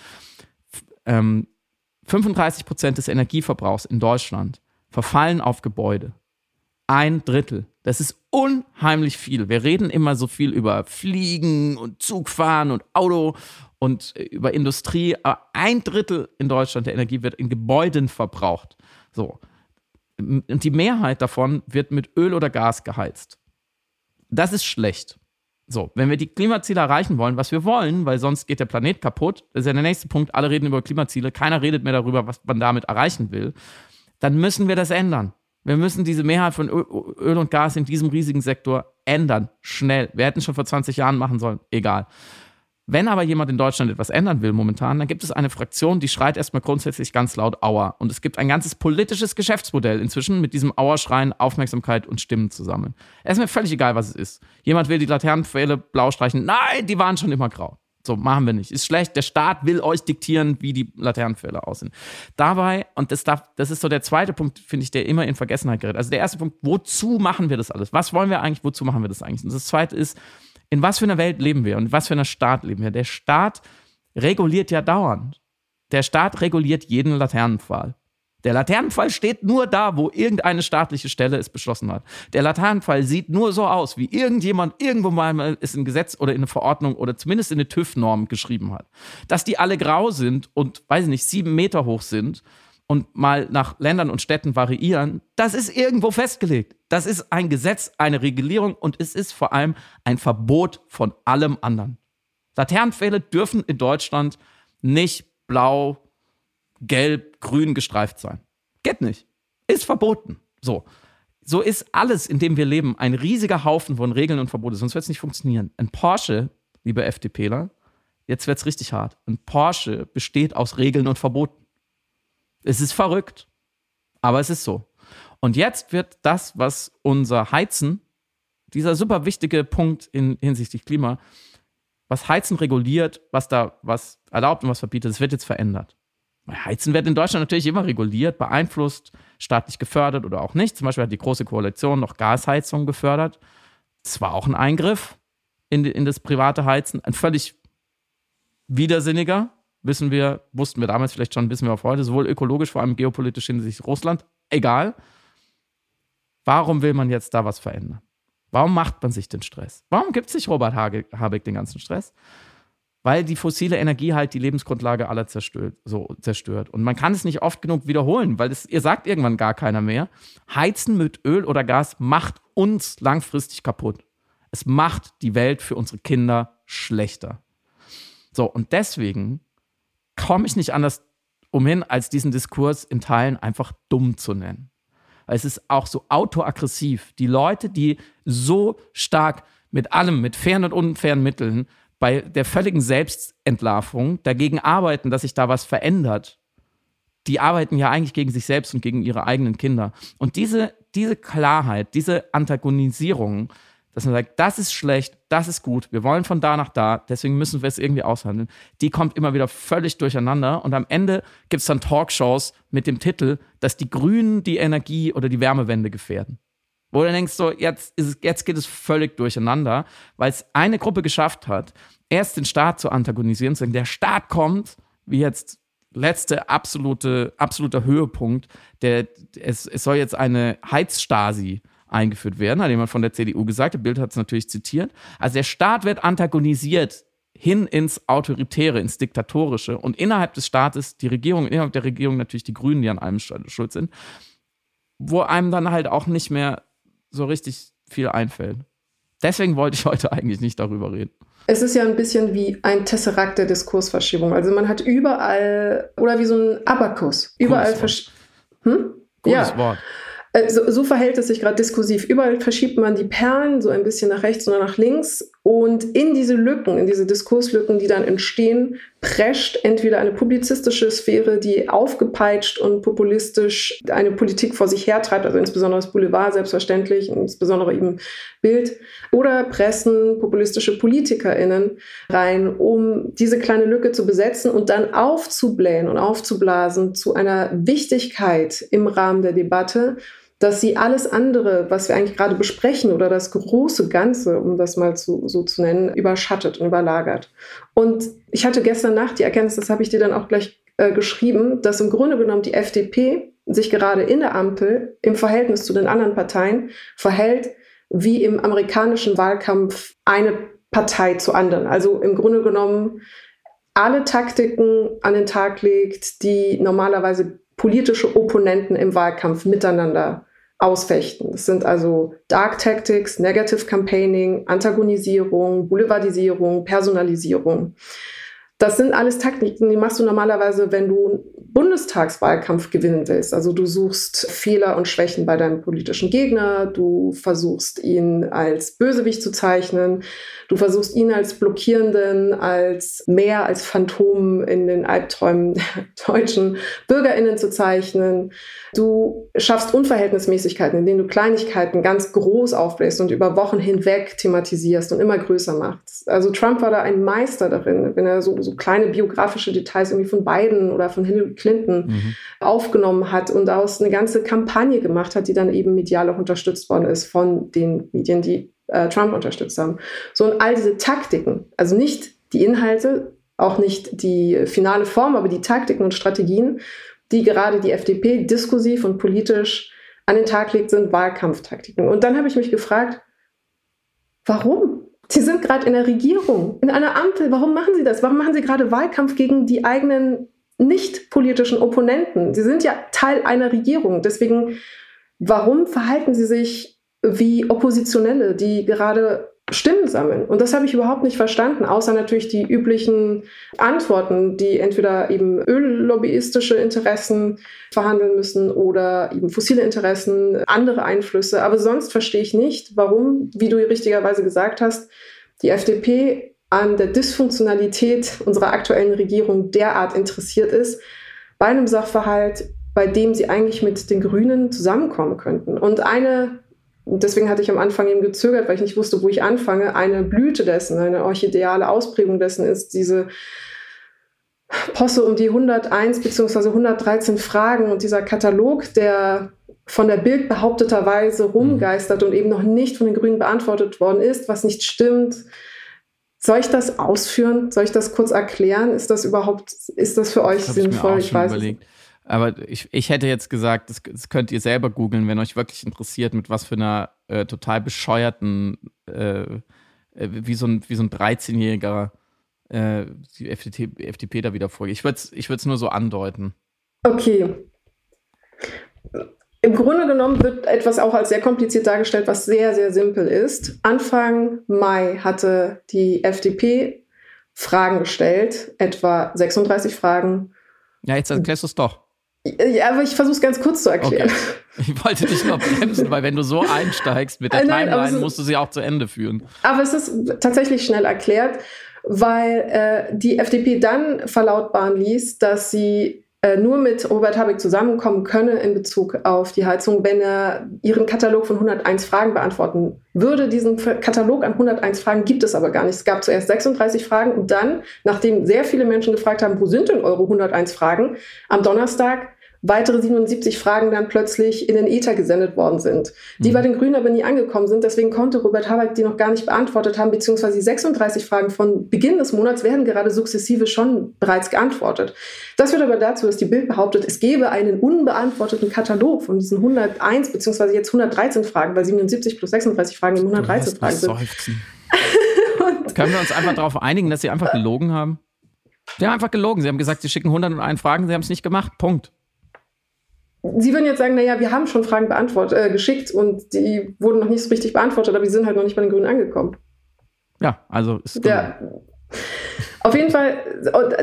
Ähm, 35 Prozent des Energieverbrauchs in Deutschland verfallen auf Gebäude. Ein Drittel. Das ist unheimlich viel. Wir reden immer so viel über Fliegen und Zugfahren und Auto und über Industrie. Aber ein Drittel in Deutschland der Energie wird in Gebäuden verbraucht. So. Und die Mehrheit davon wird mit Öl oder Gas geheizt. Das ist schlecht. So, wenn wir die Klimaziele erreichen wollen, was wir wollen, weil sonst geht der Planet kaputt, das ist ja der nächste Punkt, alle reden über Klimaziele, keiner redet mehr darüber, was man damit erreichen will, dann müssen wir das ändern. Wir müssen diese Mehrheit von Öl und Gas in diesem riesigen Sektor ändern. Schnell. Wir hätten schon vor 20 Jahren machen sollen. Egal. Wenn aber jemand in Deutschland etwas ändern will momentan, dann gibt es eine Fraktion, die schreit erstmal grundsätzlich ganz laut Auer. Und es gibt ein ganzes politisches Geschäftsmodell inzwischen mit diesem Auerschreien Aufmerksamkeit und Stimmen zu sammeln. Es ist mir völlig egal, was es ist. Jemand will die Laternenpfähle blau streichen. Nein, die waren schon immer grau. So, machen wir nicht. Ist schlecht. Der Staat will euch diktieren, wie die Laternenpfähle aussehen. Dabei, und das, darf, das ist so der zweite Punkt, finde ich, der immer in Vergessenheit gerät. Also der erste Punkt, wozu machen wir das alles? Was wollen wir eigentlich? Wozu machen wir das eigentlich? Und das zweite ist, in was für einer Welt leben wir und was für einer Staat leben wir? Der Staat reguliert ja dauernd. Der Staat reguliert jeden Laternenpfahl. Der Laternenpfahl steht nur da, wo irgendeine staatliche Stelle es beschlossen hat. Der Laternenpfahl sieht nur so aus, wie irgendjemand irgendwo mal es in Gesetz oder in eine Verordnung oder zumindest in eine TÜV-Norm geschrieben hat. Dass die alle grau sind und, weiß ich nicht, sieben Meter hoch sind und mal nach Ländern und Städten variieren, das ist irgendwo festgelegt. Das ist ein Gesetz, eine Regulierung und es ist vor allem ein Verbot von allem anderen. Laternenpfähle dürfen in Deutschland nicht blau, gelb, grün gestreift sein. Geht nicht. Ist verboten. So. So ist alles, in dem wir leben, ein riesiger Haufen von Regeln und Verboten, sonst wird es nicht funktionieren. Ein Porsche, liebe FDPler, jetzt wird es richtig hart. Ein Porsche besteht aus Regeln und Verboten. Es ist verrückt, aber es ist so. Und jetzt wird das, was unser Heizen, dieser super wichtige Punkt in, hinsichtlich Klima, was Heizen reguliert, was da was erlaubt und was verbietet, das wird jetzt verändert. Heizen wird in Deutschland natürlich immer reguliert, beeinflusst, staatlich gefördert oder auch nicht. Zum Beispiel hat die Große Koalition noch Gasheizung gefördert. Das war auch ein Eingriff in, in das private Heizen, ein völlig widersinniger, wissen wir, wussten wir damals vielleicht schon, wissen wir auch heute, sowohl ökologisch, vor allem geopolitisch hinsichtlich Russland, egal. Warum will man jetzt da was verändern? Warum macht man sich den Stress? Warum gibt sich Robert Habeck den ganzen Stress? weil die fossile Energie halt die Lebensgrundlage aller zerstört, so zerstört. Und man kann es nicht oft genug wiederholen, weil das, ihr sagt irgendwann gar keiner mehr. Heizen mit Öl oder Gas macht uns langfristig kaputt. Es macht die Welt für unsere Kinder schlechter. So, und deswegen komme ich nicht anders umhin, als diesen Diskurs in Teilen einfach dumm zu nennen. Weil es ist auch so autoaggressiv. Die Leute, die so stark mit allem, mit fairen und unfairen Mitteln, bei der völligen Selbstentlarvung dagegen arbeiten, dass sich da was verändert, die arbeiten ja eigentlich gegen sich selbst und gegen ihre eigenen Kinder. Und diese, diese Klarheit, diese Antagonisierung, dass man sagt, das ist schlecht, das ist gut, wir wollen von da nach da, deswegen müssen wir es irgendwie aushandeln, die kommt immer wieder völlig durcheinander und am Ende gibt es dann Talkshows mit dem Titel, dass die Grünen die Energie oder die Wärmewende gefährden. Wo du denkst, so, jetzt, ist, jetzt geht es völlig durcheinander, weil es eine Gruppe geschafft hat, erst den Staat zu antagonisieren, zu sagen, der Staat kommt, wie jetzt letzte absolute, absoluter Höhepunkt, der, es, es soll jetzt eine Heizstasi eingeführt werden, hat jemand von der CDU gesagt, der Bild hat es natürlich zitiert. Also der Staat wird antagonisiert hin ins Autoritäre, ins Diktatorische und innerhalb des Staates die Regierung, innerhalb der Regierung natürlich die Grünen, die an allem schuld sind, wo einem dann halt auch nicht mehr so richtig viel einfällt. Deswegen wollte ich heute eigentlich nicht darüber reden. Es ist ja ein bisschen wie ein Tesserakt der Diskursverschiebung. Also man hat überall, oder wie so ein Abakus, überall. Hm? Gutes ja. Wort. Äh, so, so, verhält es sich gerade diskursiv. Überall verschiebt man die Perlen so ein bisschen nach rechts oder nach links. Und in diese Lücken, in diese Diskurslücken, die dann entstehen, prescht entweder eine publizistische Sphäre, die aufgepeitscht und populistisch eine Politik vor sich hertreibt, also insbesondere das Boulevard selbstverständlich, insbesondere eben Bild, oder pressen populistische PolitikerInnen rein, um diese kleine Lücke zu besetzen und dann aufzublähen und aufzublasen zu einer Wichtigkeit im Rahmen der Debatte, dass sie alles andere, was wir eigentlich gerade besprechen oder das große Ganze, um das mal zu, so zu nennen, überschattet und überlagert. Und ich hatte gestern Nacht die Erkenntnis, das habe ich dir dann auch gleich äh, geschrieben, dass im Grunde genommen die FDP sich gerade in der Ampel im Verhältnis zu den anderen Parteien verhält wie im amerikanischen Wahlkampf eine Partei zu anderen. Also im Grunde genommen alle Taktiken an den Tag legt, die normalerweise politische Opponenten im Wahlkampf miteinander ausfechten. Das sind also Dark Tactics, Negative Campaigning, Antagonisierung, Boulevardisierung, Personalisierung. Das sind alles Taktiken, die machst du normalerweise, wenn du einen Bundestagswahlkampf gewinnen willst. Also du suchst Fehler und Schwächen bei deinem politischen Gegner, du versuchst ihn als Bösewicht zu zeichnen, du versuchst ihn als Blockierenden, als mehr als Phantom in den Albträumen der deutschen Bürgerinnen zu zeichnen. Du schaffst Unverhältnismäßigkeiten, indem du Kleinigkeiten ganz groß aufbläst und über Wochen hinweg thematisierst und immer größer machst. Also Trump war da ein Meister darin, wenn er so, so kleine biografische Details irgendwie von Biden oder von Hillary Clinton mhm. aufgenommen hat und daraus eine ganze Kampagne gemacht hat, die dann eben medial auch unterstützt worden ist von den Medien, die äh, Trump unterstützt haben. So und all diese Taktiken, also nicht die Inhalte, auch nicht die finale Form, aber die Taktiken und Strategien die gerade die FDP diskursiv und politisch an den Tag legt, sind Wahlkampftaktiken. Und dann habe ich mich gefragt, warum? Sie sind gerade in der Regierung, in einer Ampel. Warum machen Sie das? Warum machen Sie gerade Wahlkampf gegen die eigenen nicht politischen Opponenten? Sie sind ja Teil einer Regierung. Deswegen, warum verhalten Sie sich wie Oppositionelle, die gerade Stimmen sammeln. Und das habe ich überhaupt nicht verstanden, außer natürlich die üblichen Antworten, die entweder eben öllobbyistische Interessen verhandeln müssen oder eben fossile Interessen, andere Einflüsse. Aber sonst verstehe ich nicht, warum, wie du richtigerweise gesagt hast, die FDP an der Dysfunktionalität unserer aktuellen Regierung derart interessiert ist, bei einem Sachverhalt, bei dem sie eigentlich mit den Grünen zusammenkommen könnten. Und eine deswegen hatte ich am Anfang eben gezögert, weil ich nicht wusste, wo ich anfange. Eine Blüte dessen, eine orchideale Ausprägung dessen ist diese Posse um die 101 bzw. 113 Fragen und dieser Katalog, der von der Bild behaupteterweise rumgeistert und eben noch nicht von den Grünen beantwortet worden ist, was nicht stimmt. Soll ich das ausführen? Soll ich das kurz erklären? Ist das überhaupt, ist das für euch das sinnvoll? Ich, ich weiß überlegt. Es. Aber ich, ich hätte jetzt gesagt, das, das könnt ihr selber googeln, wenn euch wirklich interessiert, mit was für einer äh, total bescheuerten, äh, äh wie, so ein, wie so ein 13-Jähriger äh, die FDP, FDP da wieder vorgeht. Ich würde es ich nur so andeuten. Okay. Im Grunde genommen wird etwas auch als sehr kompliziert dargestellt, was sehr, sehr simpel ist. Anfang Mai hatte die FDP Bremsen-Fragen gestellt, etwa 36 Fragen. Ja, jetzt erklärst du es doch. Ja, aber ich versuche es ganz kurz zu erklären. Okay. Ich wollte dich nur bremsen, weil wenn du so einsteigst mit der Nein, Timeline, musst du sie auch zu Ende führen. Aber es ist tatsächlich schnell erklärt, weil äh, die FDP dann verlautbaren ließ, dass sie äh, nur mit Robert Habeck zusammenkommen könne in Bezug auf die Heizung, wenn er ihren Katalog von 101 Fragen beantworten würde. Diesen Katalog an 101 Fragen gibt es aber gar nicht. Es gab zuerst 36 Fragen und dann, nachdem sehr viele Menschen gefragt haben, wo sind denn eure 101 Fragen, am Donnerstag weitere 77 Fragen dann plötzlich in den Ether gesendet worden sind, die mhm. bei den Grünen aber nie angekommen sind. Deswegen konnte Robert Habeck die noch gar nicht beantwortet haben, beziehungsweise die 36 Fragen von Beginn des Monats werden gerade sukzessive schon bereits geantwortet. Das führt aber dazu, dass die Bild behauptet, es gäbe einen unbeantworteten Katalog von diesen 101 beziehungsweise jetzt 113 Fragen, weil 77 plus 36 Fragen in 113 Fragen sind. Können wir uns einfach darauf einigen, dass sie einfach gelogen haben? Sie haben einfach gelogen. Sie haben gesagt, sie schicken 101 Fragen, sie haben es nicht gemacht. Punkt. Sie würden jetzt sagen, naja, wir haben schon Fragen beantwortet, äh, geschickt und die wurden noch nicht so richtig beantwortet, aber die sind halt noch nicht bei den Grünen angekommen. Ja, also ist ja. Auf jeden Fall,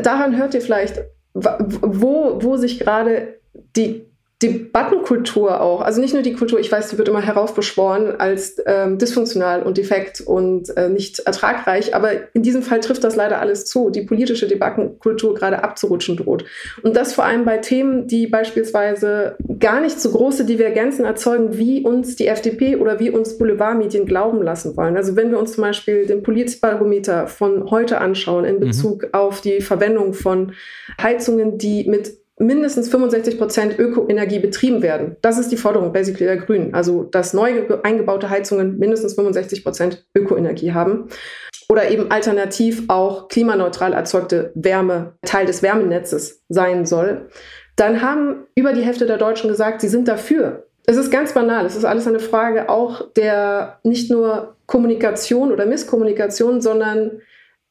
daran hört ihr vielleicht, wo, wo sich gerade die Debattenkultur auch, also nicht nur die Kultur, ich weiß, die wird immer heraufbeschworen als ähm, dysfunktional und defekt und äh, nicht ertragreich, aber in diesem Fall trifft das leider alles zu, die politische Debattenkultur gerade abzurutschen droht. Und das vor allem bei Themen, die beispielsweise gar nicht so große Divergenzen erzeugen, wie uns die FDP oder wie uns Boulevardmedien glauben lassen wollen. Also wenn wir uns zum Beispiel den Polizbarometer von heute anschauen in mhm. Bezug mhm. auf die Verwendung von Heizungen, die mit mindestens 65 Prozent Ökoenergie betrieben werden. Das ist die Forderung basically der Grünen. Also, dass neu eingebaute Heizungen mindestens 65 Prozent Ökoenergie haben. Oder eben alternativ auch klimaneutral erzeugte Wärme Teil des Wärmenetzes sein soll. Dann haben über die Hälfte der Deutschen gesagt, sie sind dafür. Es ist ganz banal. Es ist alles eine Frage auch der nicht nur Kommunikation oder Misskommunikation, sondern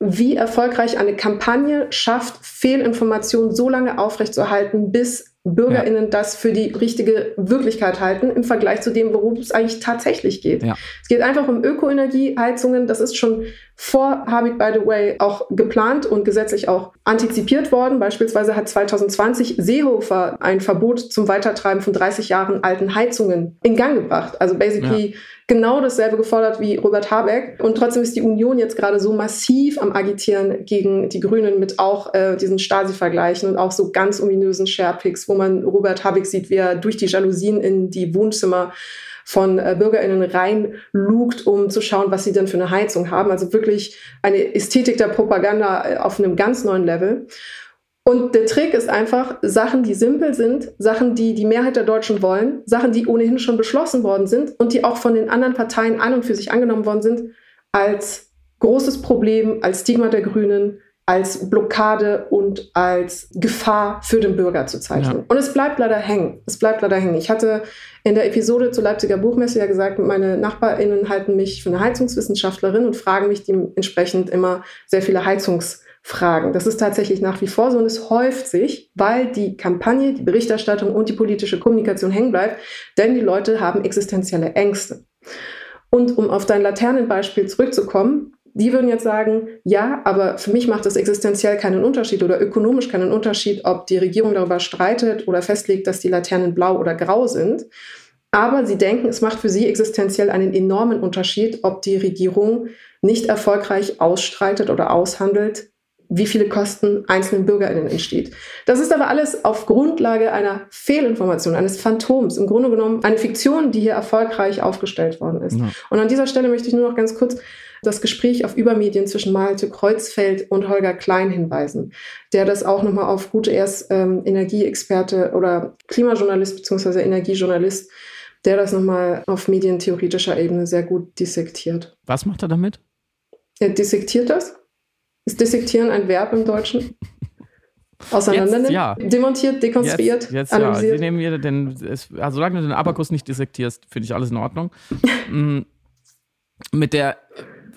wie erfolgreich eine Kampagne schafft, Fehlinformationen so lange aufrechtzuerhalten, bis BürgerInnen ja. das für die richtige Wirklichkeit halten im Vergleich zu dem, worum es eigentlich tatsächlich geht. Ja. Es geht einfach um Ökoenergieheizungen. Das ist schon vor Habit, by the way, auch geplant und gesetzlich auch antizipiert worden. Beispielsweise hat 2020 Seehofer ein Verbot zum Weitertreiben von 30 Jahren alten Heizungen in Gang gebracht. Also basically ja. genau dasselbe gefordert wie Robert Habeck. Und trotzdem ist die Union jetzt gerade so massiv am Agitieren gegen die Grünen mit auch äh, diesen Stasi-Vergleichen und auch so ganz ominösen Sharepics, wo man Robert Habeck sieht, wie er durch die Jalousien in die Wohnzimmer von äh, BürgerInnen reinlugt, um zu schauen, was sie denn für eine Heizung haben. Also wirklich eine Ästhetik der Propaganda äh, auf einem ganz neuen Level. Und der Trick ist einfach, Sachen, die simpel sind, Sachen, die die Mehrheit der Deutschen wollen, Sachen, die ohnehin schon beschlossen worden sind und die auch von den anderen Parteien an und für sich angenommen worden sind, als großes Problem, als Stigma der Grünen, als Blockade und als Gefahr für den Bürger zu zeichnen. Ja. Und es bleibt leider hängen. Es bleibt leider hängen. Ich hatte in der Episode zur Leipziger Buchmesse ja gesagt, meine NachbarInnen halten mich für eine Heizungswissenschaftlerin und fragen mich dementsprechend immer sehr viele Heizungsfragen. Das ist tatsächlich nach wie vor so und es häuft sich, weil die Kampagne, die Berichterstattung und die politische Kommunikation hängen bleibt, denn die Leute haben existenzielle Ängste. Und um auf dein Laternenbeispiel zurückzukommen, die würden jetzt sagen, ja, aber für mich macht es existenziell keinen Unterschied oder ökonomisch keinen Unterschied, ob die Regierung darüber streitet oder festlegt, dass die Laternen blau oder grau sind. Aber sie denken, es macht für sie existenziell einen enormen Unterschied, ob die Regierung nicht erfolgreich ausstreitet oder aushandelt, wie viele Kosten einzelnen BürgerInnen entsteht. Das ist aber alles auf Grundlage einer Fehlinformation, eines Phantoms. Im Grunde genommen eine Fiktion, die hier erfolgreich aufgestellt worden ist. Ja. Und an dieser Stelle möchte ich nur noch ganz kurz das Gespräch auf Übermedien zwischen Malte Kreuzfeld und Holger Klein hinweisen, der das auch nochmal auf gute erst ähm, Energieexperte oder Klimajournalist bzw. Energiejournalist, der das nochmal auf medientheoretischer Ebene sehr gut dissektiert. Was macht er damit? Er dissektiert das. Ist dissektieren ein Verb im Deutschen? Auseinandernehmen? Ja. Demontiert, dekonstruiert, jetzt, jetzt analysiert? Ja. Sie nehmen mir den, also solange du den Abakus nicht dissektierst, finde ich alles in Ordnung. Mm, mit der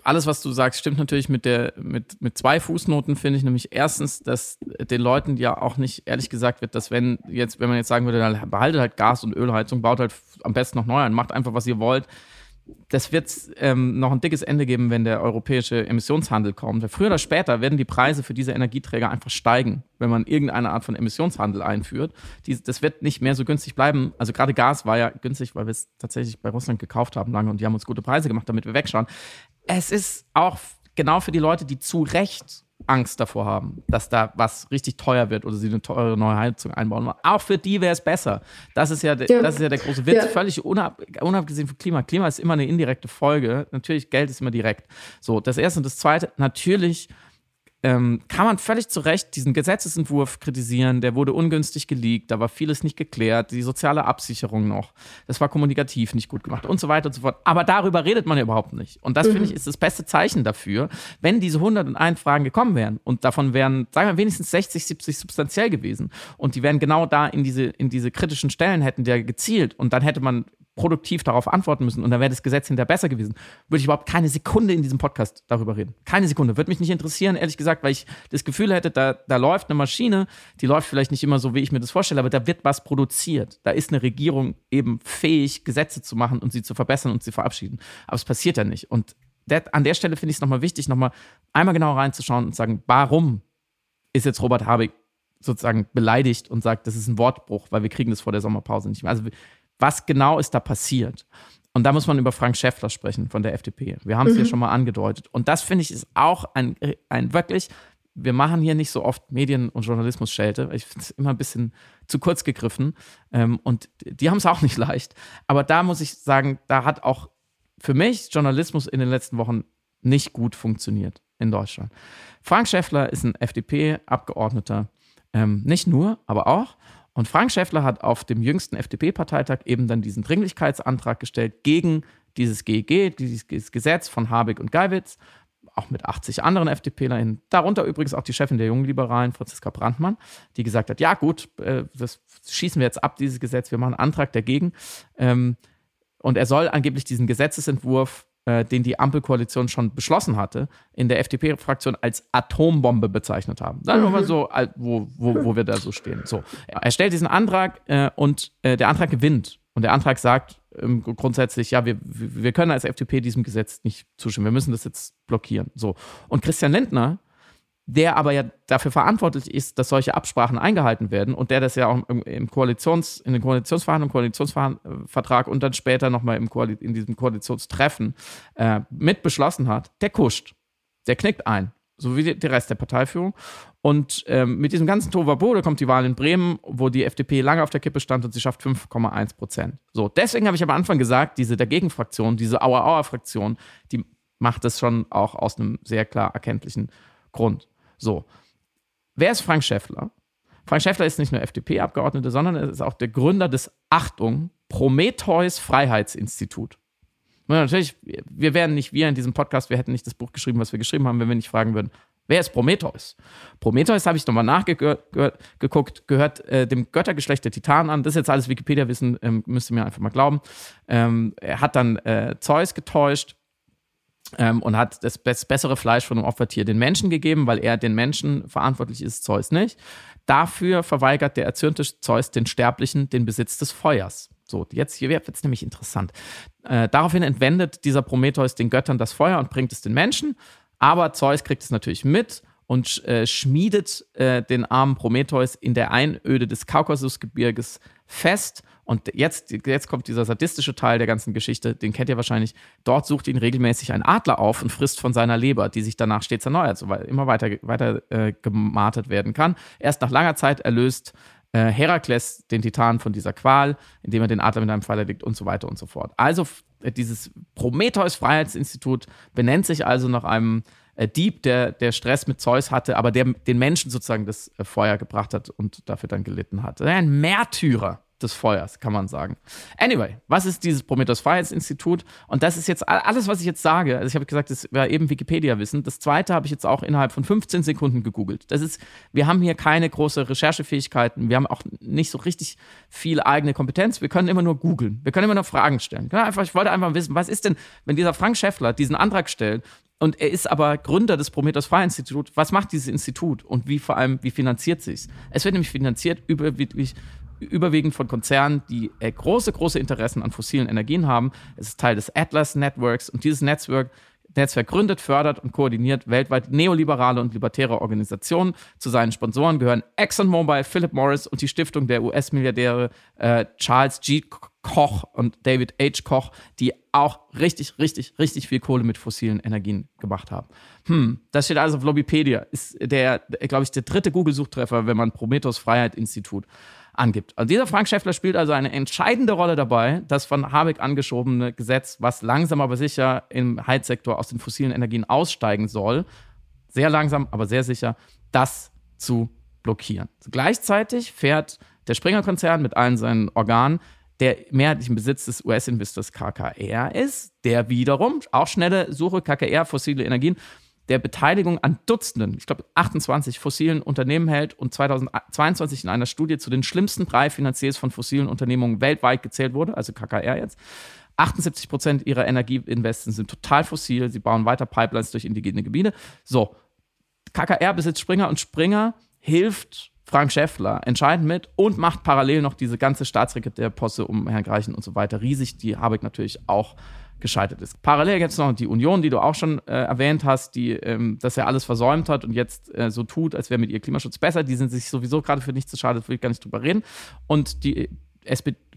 alles, was du sagst, stimmt natürlich mit der, mit, mit zwei Fußnoten, finde ich. Nämlich erstens, dass den Leuten ja auch nicht ehrlich gesagt wird, dass wenn jetzt, wenn man jetzt sagen würde, dann behaltet halt Gas- und Ölheizung, baut halt am besten noch neu an, macht einfach, was ihr wollt. Das wird ähm, noch ein dickes Ende geben, wenn der europäische Emissionshandel kommt. Früher oder später werden die Preise für diese Energieträger einfach steigen, wenn man irgendeine Art von Emissionshandel einführt. Die, das wird nicht mehr so günstig bleiben. Also gerade Gas war ja günstig, weil wir es tatsächlich bei Russland gekauft haben lange und die haben uns gute Preise gemacht, damit wir wegschauen. Es ist auch genau für die Leute, die zu Recht Angst davor haben, dass da was richtig teuer wird oder sie eine teure neue Heizung einbauen. Auch für die wäre es besser. Das ist ja, ja, das ist ja der große Witz. Ja. Völlig unab, unabgesehen von Klima. Klima ist immer eine indirekte Folge. Natürlich, Geld ist immer direkt. So, das erste und das zweite, natürlich ähm, kann man völlig zu Recht diesen Gesetzesentwurf kritisieren. Der wurde ungünstig geleakt, da war vieles nicht geklärt, die soziale Absicherung noch, das war kommunikativ nicht gut gemacht und so weiter und so fort. Aber darüber redet man ja überhaupt nicht. Und das, mhm. finde ich, ist das beste Zeichen dafür, wenn diese 101 Fragen gekommen wären und davon wären, sagen wir, wenigstens 60, 70 substanziell gewesen und die wären genau da in diese, in diese kritischen Stellen hätten der gezielt und dann hätte man produktiv darauf antworten müssen und dann wäre das Gesetz hinterher besser gewesen, würde ich überhaupt keine Sekunde in diesem Podcast darüber reden. Keine Sekunde. Würde mich nicht interessieren, ehrlich gesagt, weil ich das Gefühl hätte, da, da läuft eine Maschine, die läuft vielleicht nicht immer so, wie ich mir das vorstelle, aber da wird was produziert. Da ist eine Regierung eben fähig, Gesetze zu machen und sie zu verbessern und sie verabschieden. Aber es passiert ja nicht. Und der, an der Stelle finde ich es nochmal wichtig, nochmal einmal genau reinzuschauen und zu sagen, warum ist jetzt Robert Habeck sozusagen beleidigt und sagt, das ist ein Wortbruch, weil wir kriegen das vor der Sommerpause nicht mehr. Also was genau ist da passiert? Und da muss man über Frank Schäffler sprechen von der FDP. Wir haben es mhm. hier schon mal angedeutet. Und das finde ich ist auch ein, ein wirklich, wir machen hier nicht so oft Medien- und Journalismus-Schelte. Ich finde es immer ein bisschen zu kurz gegriffen. Ähm, und die haben es auch nicht leicht. Aber da muss ich sagen, da hat auch für mich Journalismus in den letzten Wochen nicht gut funktioniert in Deutschland. Frank Schäffler ist ein FDP-Abgeordneter. Ähm, nicht nur, aber auch. Und Frank Schäffler hat auf dem jüngsten FDP-Parteitag eben dann diesen Dringlichkeitsantrag gestellt gegen dieses GEG, dieses Gesetz von Habeck und Geiwitz, auch mit 80 anderen FDPlerinnen, darunter übrigens auch die Chefin der Jungen Liberalen, Franziska Brandmann, die gesagt hat, ja gut, äh, das schießen wir jetzt ab, dieses Gesetz, wir machen einen Antrag dagegen. Ähm, und er soll angeblich diesen Gesetzesentwurf äh, den die Ampelkoalition schon beschlossen hatte, in der FDP-Fraktion als Atombombe bezeichnet haben. Sagen wir mal mhm. so, wo, wo, wo wir da so stehen. So, er stellt diesen Antrag äh, und äh, der Antrag gewinnt. Und der Antrag sagt ähm, grundsätzlich, ja, wir, wir können als FDP diesem Gesetz nicht zustimmen. Wir müssen das jetzt blockieren. So. Und Christian Lindner der aber ja dafür verantwortlich ist, dass solche Absprachen eingehalten werden und der das ja auch im, Koalitions, in den Koalitionsverhandlungen, Koalitionsvertrag und dann später nochmal im Koali in diesem Koalitionstreffen äh, mit beschlossen hat, der kuscht. Der knickt ein. So wie der Rest der Parteiführung. Und ähm, mit diesem ganzen Tovabo, da kommt die Wahl in Bremen, wo die FDP lange auf der Kippe stand und sie schafft 5,1 Prozent. So, deswegen habe ich am Anfang gesagt, diese Dagegen-Fraktion, diese Auer-Auer-Fraktion, die macht das schon auch aus einem sehr klar erkenntlichen Grund. So. Wer ist Frank Schäffler? Frank Schäffler ist nicht nur FDP-Abgeordneter, sondern er ist auch der Gründer des Achtung Prometheus Freiheitsinstitut. Und natürlich, wir wären nicht wir in diesem Podcast, wir hätten nicht das Buch geschrieben, was wir geschrieben haben, wenn wir nicht fragen würden, wer ist Prometheus? Prometheus habe ich nochmal nachgeguckt, gehört äh, dem Göttergeschlecht der Titanen an. Das ist jetzt alles Wikipedia-Wissen, ähm, müsst ihr mir einfach mal glauben. Ähm, er hat dann äh, Zeus getäuscht ähm, und hat das bessere Fleisch von einem Opfertier den Menschen gegeben, weil er den Menschen verantwortlich ist, Zeus nicht. Dafür verweigert der erzürnte Zeus den Sterblichen den Besitz des Feuers. So, jetzt hier wird es nämlich interessant. Äh, daraufhin entwendet dieser Prometheus den Göttern das Feuer und bringt es den Menschen, aber Zeus kriegt es natürlich mit und äh, schmiedet äh, den armen Prometheus in der Einöde des Kaukasusgebirges fest und jetzt, jetzt kommt dieser sadistische Teil der ganzen Geschichte, den kennt ihr wahrscheinlich. Dort sucht ihn regelmäßig ein Adler auf und frisst von seiner Leber, die sich danach stets erneuert, so weil immer weiter, weiter äh, gemartet werden kann. Erst nach langer Zeit erlöst äh, Herakles den Titan von dieser Qual, indem er den Adler mit einem Pfeil erlegt und so weiter und so fort. Also dieses Prometheus Freiheitsinstitut benennt sich also nach einem äh, Dieb, der, der Stress mit Zeus hatte, aber der den Menschen sozusagen das äh, Feuer gebracht hat und dafür dann gelitten hat. Ein Märtyrer des Feuers, kann man sagen. Anyway, was ist dieses Prometheus Freiheitsinstitut? Und das ist jetzt alles, was ich jetzt sage. Also ich habe gesagt, das wäre eben Wikipedia-Wissen. Das zweite habe ich jetzt auch innerhalb von 15 Sekunden gegoogelt. Das ist, wir haben hier keine große Recherchefähigkeiten. Wir haben auch nicht so richtig viel eigene Kompetenz. Wir können immer nur googeln. Wir können immer nur Fragen stellen. Einfach, ich wollte einfach wissen, was ist denn, wenn dieser Frank Schäffler diesen Antrag stellt und er ist aber Gründer des Prometheus Freiheitsinstitut. Was macht dieses Institut und wie vor allem, wie finanziert sich es? Es wird nämlich finanziert über wirklich überwiegend von Konzernen, die äh, große, große Interessen an fossilen Energien haben. Es ist Teil des Atlas Networks und dieses Netzwerk Netzwerk gründet, fördert und koordiniert weltweit neoliberale und libertäre Organisationen. Zu seinen Sponsoren gehören ExxonMobil, Philip Morris und die Stiftung der US-Milliardäre äh, Charles G. Koch und David H. Koch, die auch richtig, richtig, richtig viel Kohle mit fossilen Energien gemacht haben. Hm, das steht also auf Lobbypedia. Ist der, glaube ich, der dritte Google-Suchtreffer, wenn man Prometheus Freiheit Institut angibt. Also dieser Frank Schäffler spielt also eine entscheidende Rolle dabei, das von Habeck angeschobene Gesetz, was langsam aber sicher im Heizsektor aus den fossilen Energien aussteigen soll, sehr langsam, aber sehr sicher, das zu blockieren. Gleichzeitig fährt der Springer-Konzern mit allen seinen Organen der mehrheitlichen Besitz des US-Investors KKR ist, der wiederum auch schnelle Suche KKR fossile Energien der Beteiligung an Dutzenden, ich glaube 28 fossilen Unternehmen hält und 2022 in einer Studie zu den schlimmsten drei Finanziers von fossilen Unternehmungen weltweit gezählt wurde, also KKR jetzt. 78 Prozent ihrer Energieinvesten sind total fossil. Sie bauen weiter Pipelines durch indigene Gebiete. So, KKR besitzt Springer und Springer hilft Frank Schäffler entscheidend mit und macht parallel noch diese ganze Staatssekretärposse um Herrn Greichen und so weiter riesig, die habe ich natürlich auch gescheitert ist. Parallel gibt es noch die Union, die du auch schon äh, erwähnt hast, die ähm, das ja alles versäumt hat und jetzt äh, so tut, als wäre mit ihr Klimaschutz besser. Die sind sich sowieso gerade für nichts zu schade, will ich gar nicht drüber reden. Und die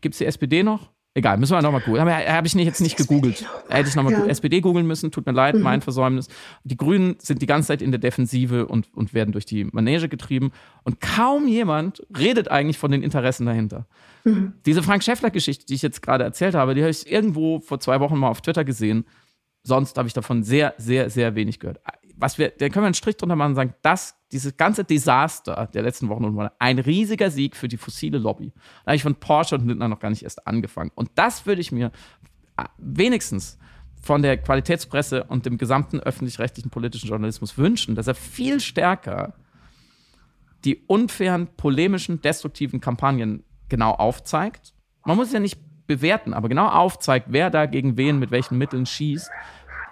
gibt es die SPD noch? Egal, müssen wir nochmal googeln. Aber habe ich nicht, jetzt nicht gegoogelt. Hätte ich nochmal ja. SPD googeln müssen, tut mir leid, mhm. mein Versäumnis. Die Grünen sind die ganze Zeit in der Defensive und, und werden durch die Manege getrieben. Und kaum jemand redet eigentlich von den Interessen dahinter. Mhm. Diese Frank Schäffler-Geschichte, die ich jetzt gerade erzählt habe, die habe ich irgendwo vor zwei Wochen mal auf Twitter gesehen. Sonst habe ich davon sehr, sehr, sehr wenig gehört was wir, da können wir einen Strich drunter machen und sagen, das, dieses ganze Desaster der letzten Wochen und Monate, ein riesiger Sieg für die fossile Lobby. Da habe ich von Porsche und Lindner noch gar nicht erst angefangen. Und das würde ich mir äh, wenigstens von der Qualitätspresse und dem gesamten öffentlich-rechtlichen politischen Journalismus wünschen, dass er viel stärker die unfairen, polemischen, destruktiven Kampagnen genau aufzeigt. Man muss ja nicht bewerten, aber genau aufzeigt, wer da gegen wen mit welchen Mitteln schießt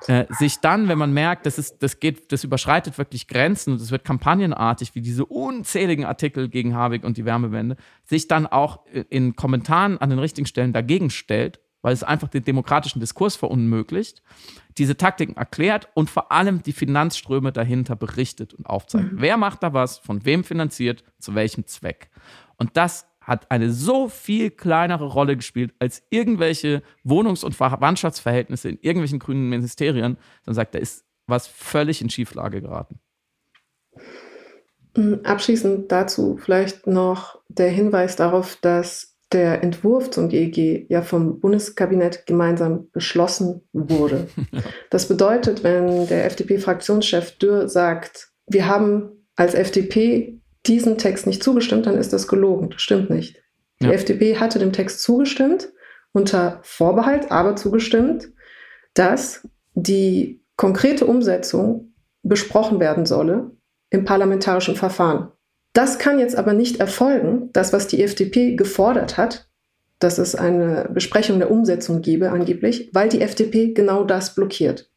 äh, sich dann, wenn man merkt, das, ist, das, geht, das überschreitet wirklich Grenzen und es wird kampagnenartig, wie diese unzähligen Artikel gegen Habeck und die Wärmewende, sich dann auch in Kommentaren an den richtigen Stellen dagegen stellt, weil es einfach den demokratischen Diskurs verunmöglicht, diese Taktiken erklärt und vor allem die Finanzströme dahinter berichtet und aufzeigt. Mhm. Wer macht da was, von wem finanziert, zu welchem Zweck? Und das hat eine so viel kleinere Rolle gespielt als irgendwelche Wohnungs- und Verwandtschaftsverhältnisse in irgendwelchen grünen Ministerien, dann sagt, da ist was völlig in Schieflage geraten. Mm, abschließend dazu vielleicht noch der Hinweis darauf, dass der Entwurf zum GEG ja vom Bundeskabinett gemeinsam beschlossen wurde. Das bedeutet, wenn der FDP-Fraktionschef Dürr sagt, wir haben als FDP diesem Text nicht zugestimmt, dann ist das gelogen. Das stimmt nicht. Die ja. FDP hatte dem Text zugestimmt, unter Vorbehalt aber zugestimmt, dass die konkrete Umsetzung besprochen werden solle im parlamentarischen Verfahren. Das kann jetzt aber nicht erfolgen, das, was die FDP gefordert hat, dass es eine Besprechung der Umsetzung gebe, angeblich, weil die FDP genau das blockiert.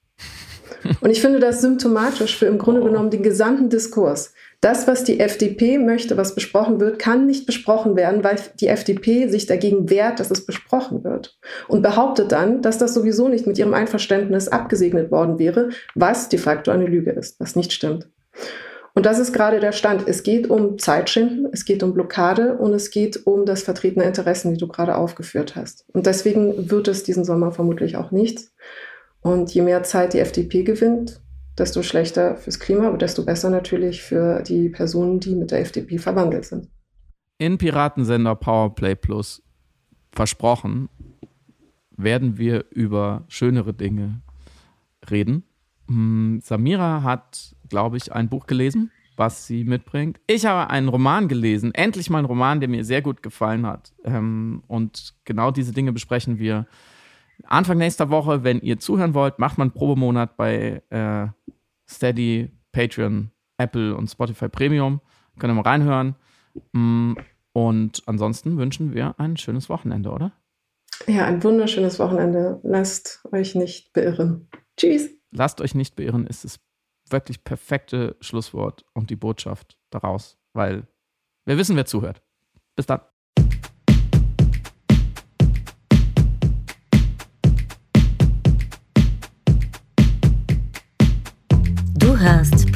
Und ich finde das symptomatisch für im Grunde genommen den gesamten Diskurs. Das, was die FDP möchte, was besprochen wird, kann nicht besprochen werden, weil die FDP sich dagegen wehrt, dass es besprochen wird. Und behauptet dann, dass das sowieso nicht mit ihrem Einverständnis abgesegnet worden wäre, was de facto eine Lüge ist, was nicht stimmt. Und das ist gerade der Stand. Es geht um Zeitschinden, es geht um Blockade und es geht um das Vertreten der Interessen, die du gerade aufgeführt hast. Und deswegen wird es diesen Sommer vermutlich auch nichts. Und je mehr Zeit die FDP gewinnt, desto schlechter fürs Klima, aber desto besser natürlich für die Personen, die mit der FDP verwandelt sind. In Piratensender Powerplay Plus versprochen, werden wir über schönere Dinge reden. Hm, Samira hat, glaube ich, ein Buch gelesen, was sie mitbringt. Ich habe einen Roman gelesen, endlich mal einen Roman, der mir sehr gut gefallen hat. Ähm, und genau diese Dinge besprechen wir Anfang nächster Woche, wenn ihr zuhören wollt, macht man einen Probemonat bei äh, Steady, Patreon, Apple und Spotify Premium. Könnt ihr mal reinhören. Mm, und ansonsten wünschen wir ein schönes Wochenende, oder? Ja, ein wunderschönes Wochenende. Lasst euch nicht beirren. Tschüss. Lasst euch nicht beirren ist das wirklich perfekte Schlusswort und die Botschaft daraus, weil wir wissen, wer zuhört. Bis dann.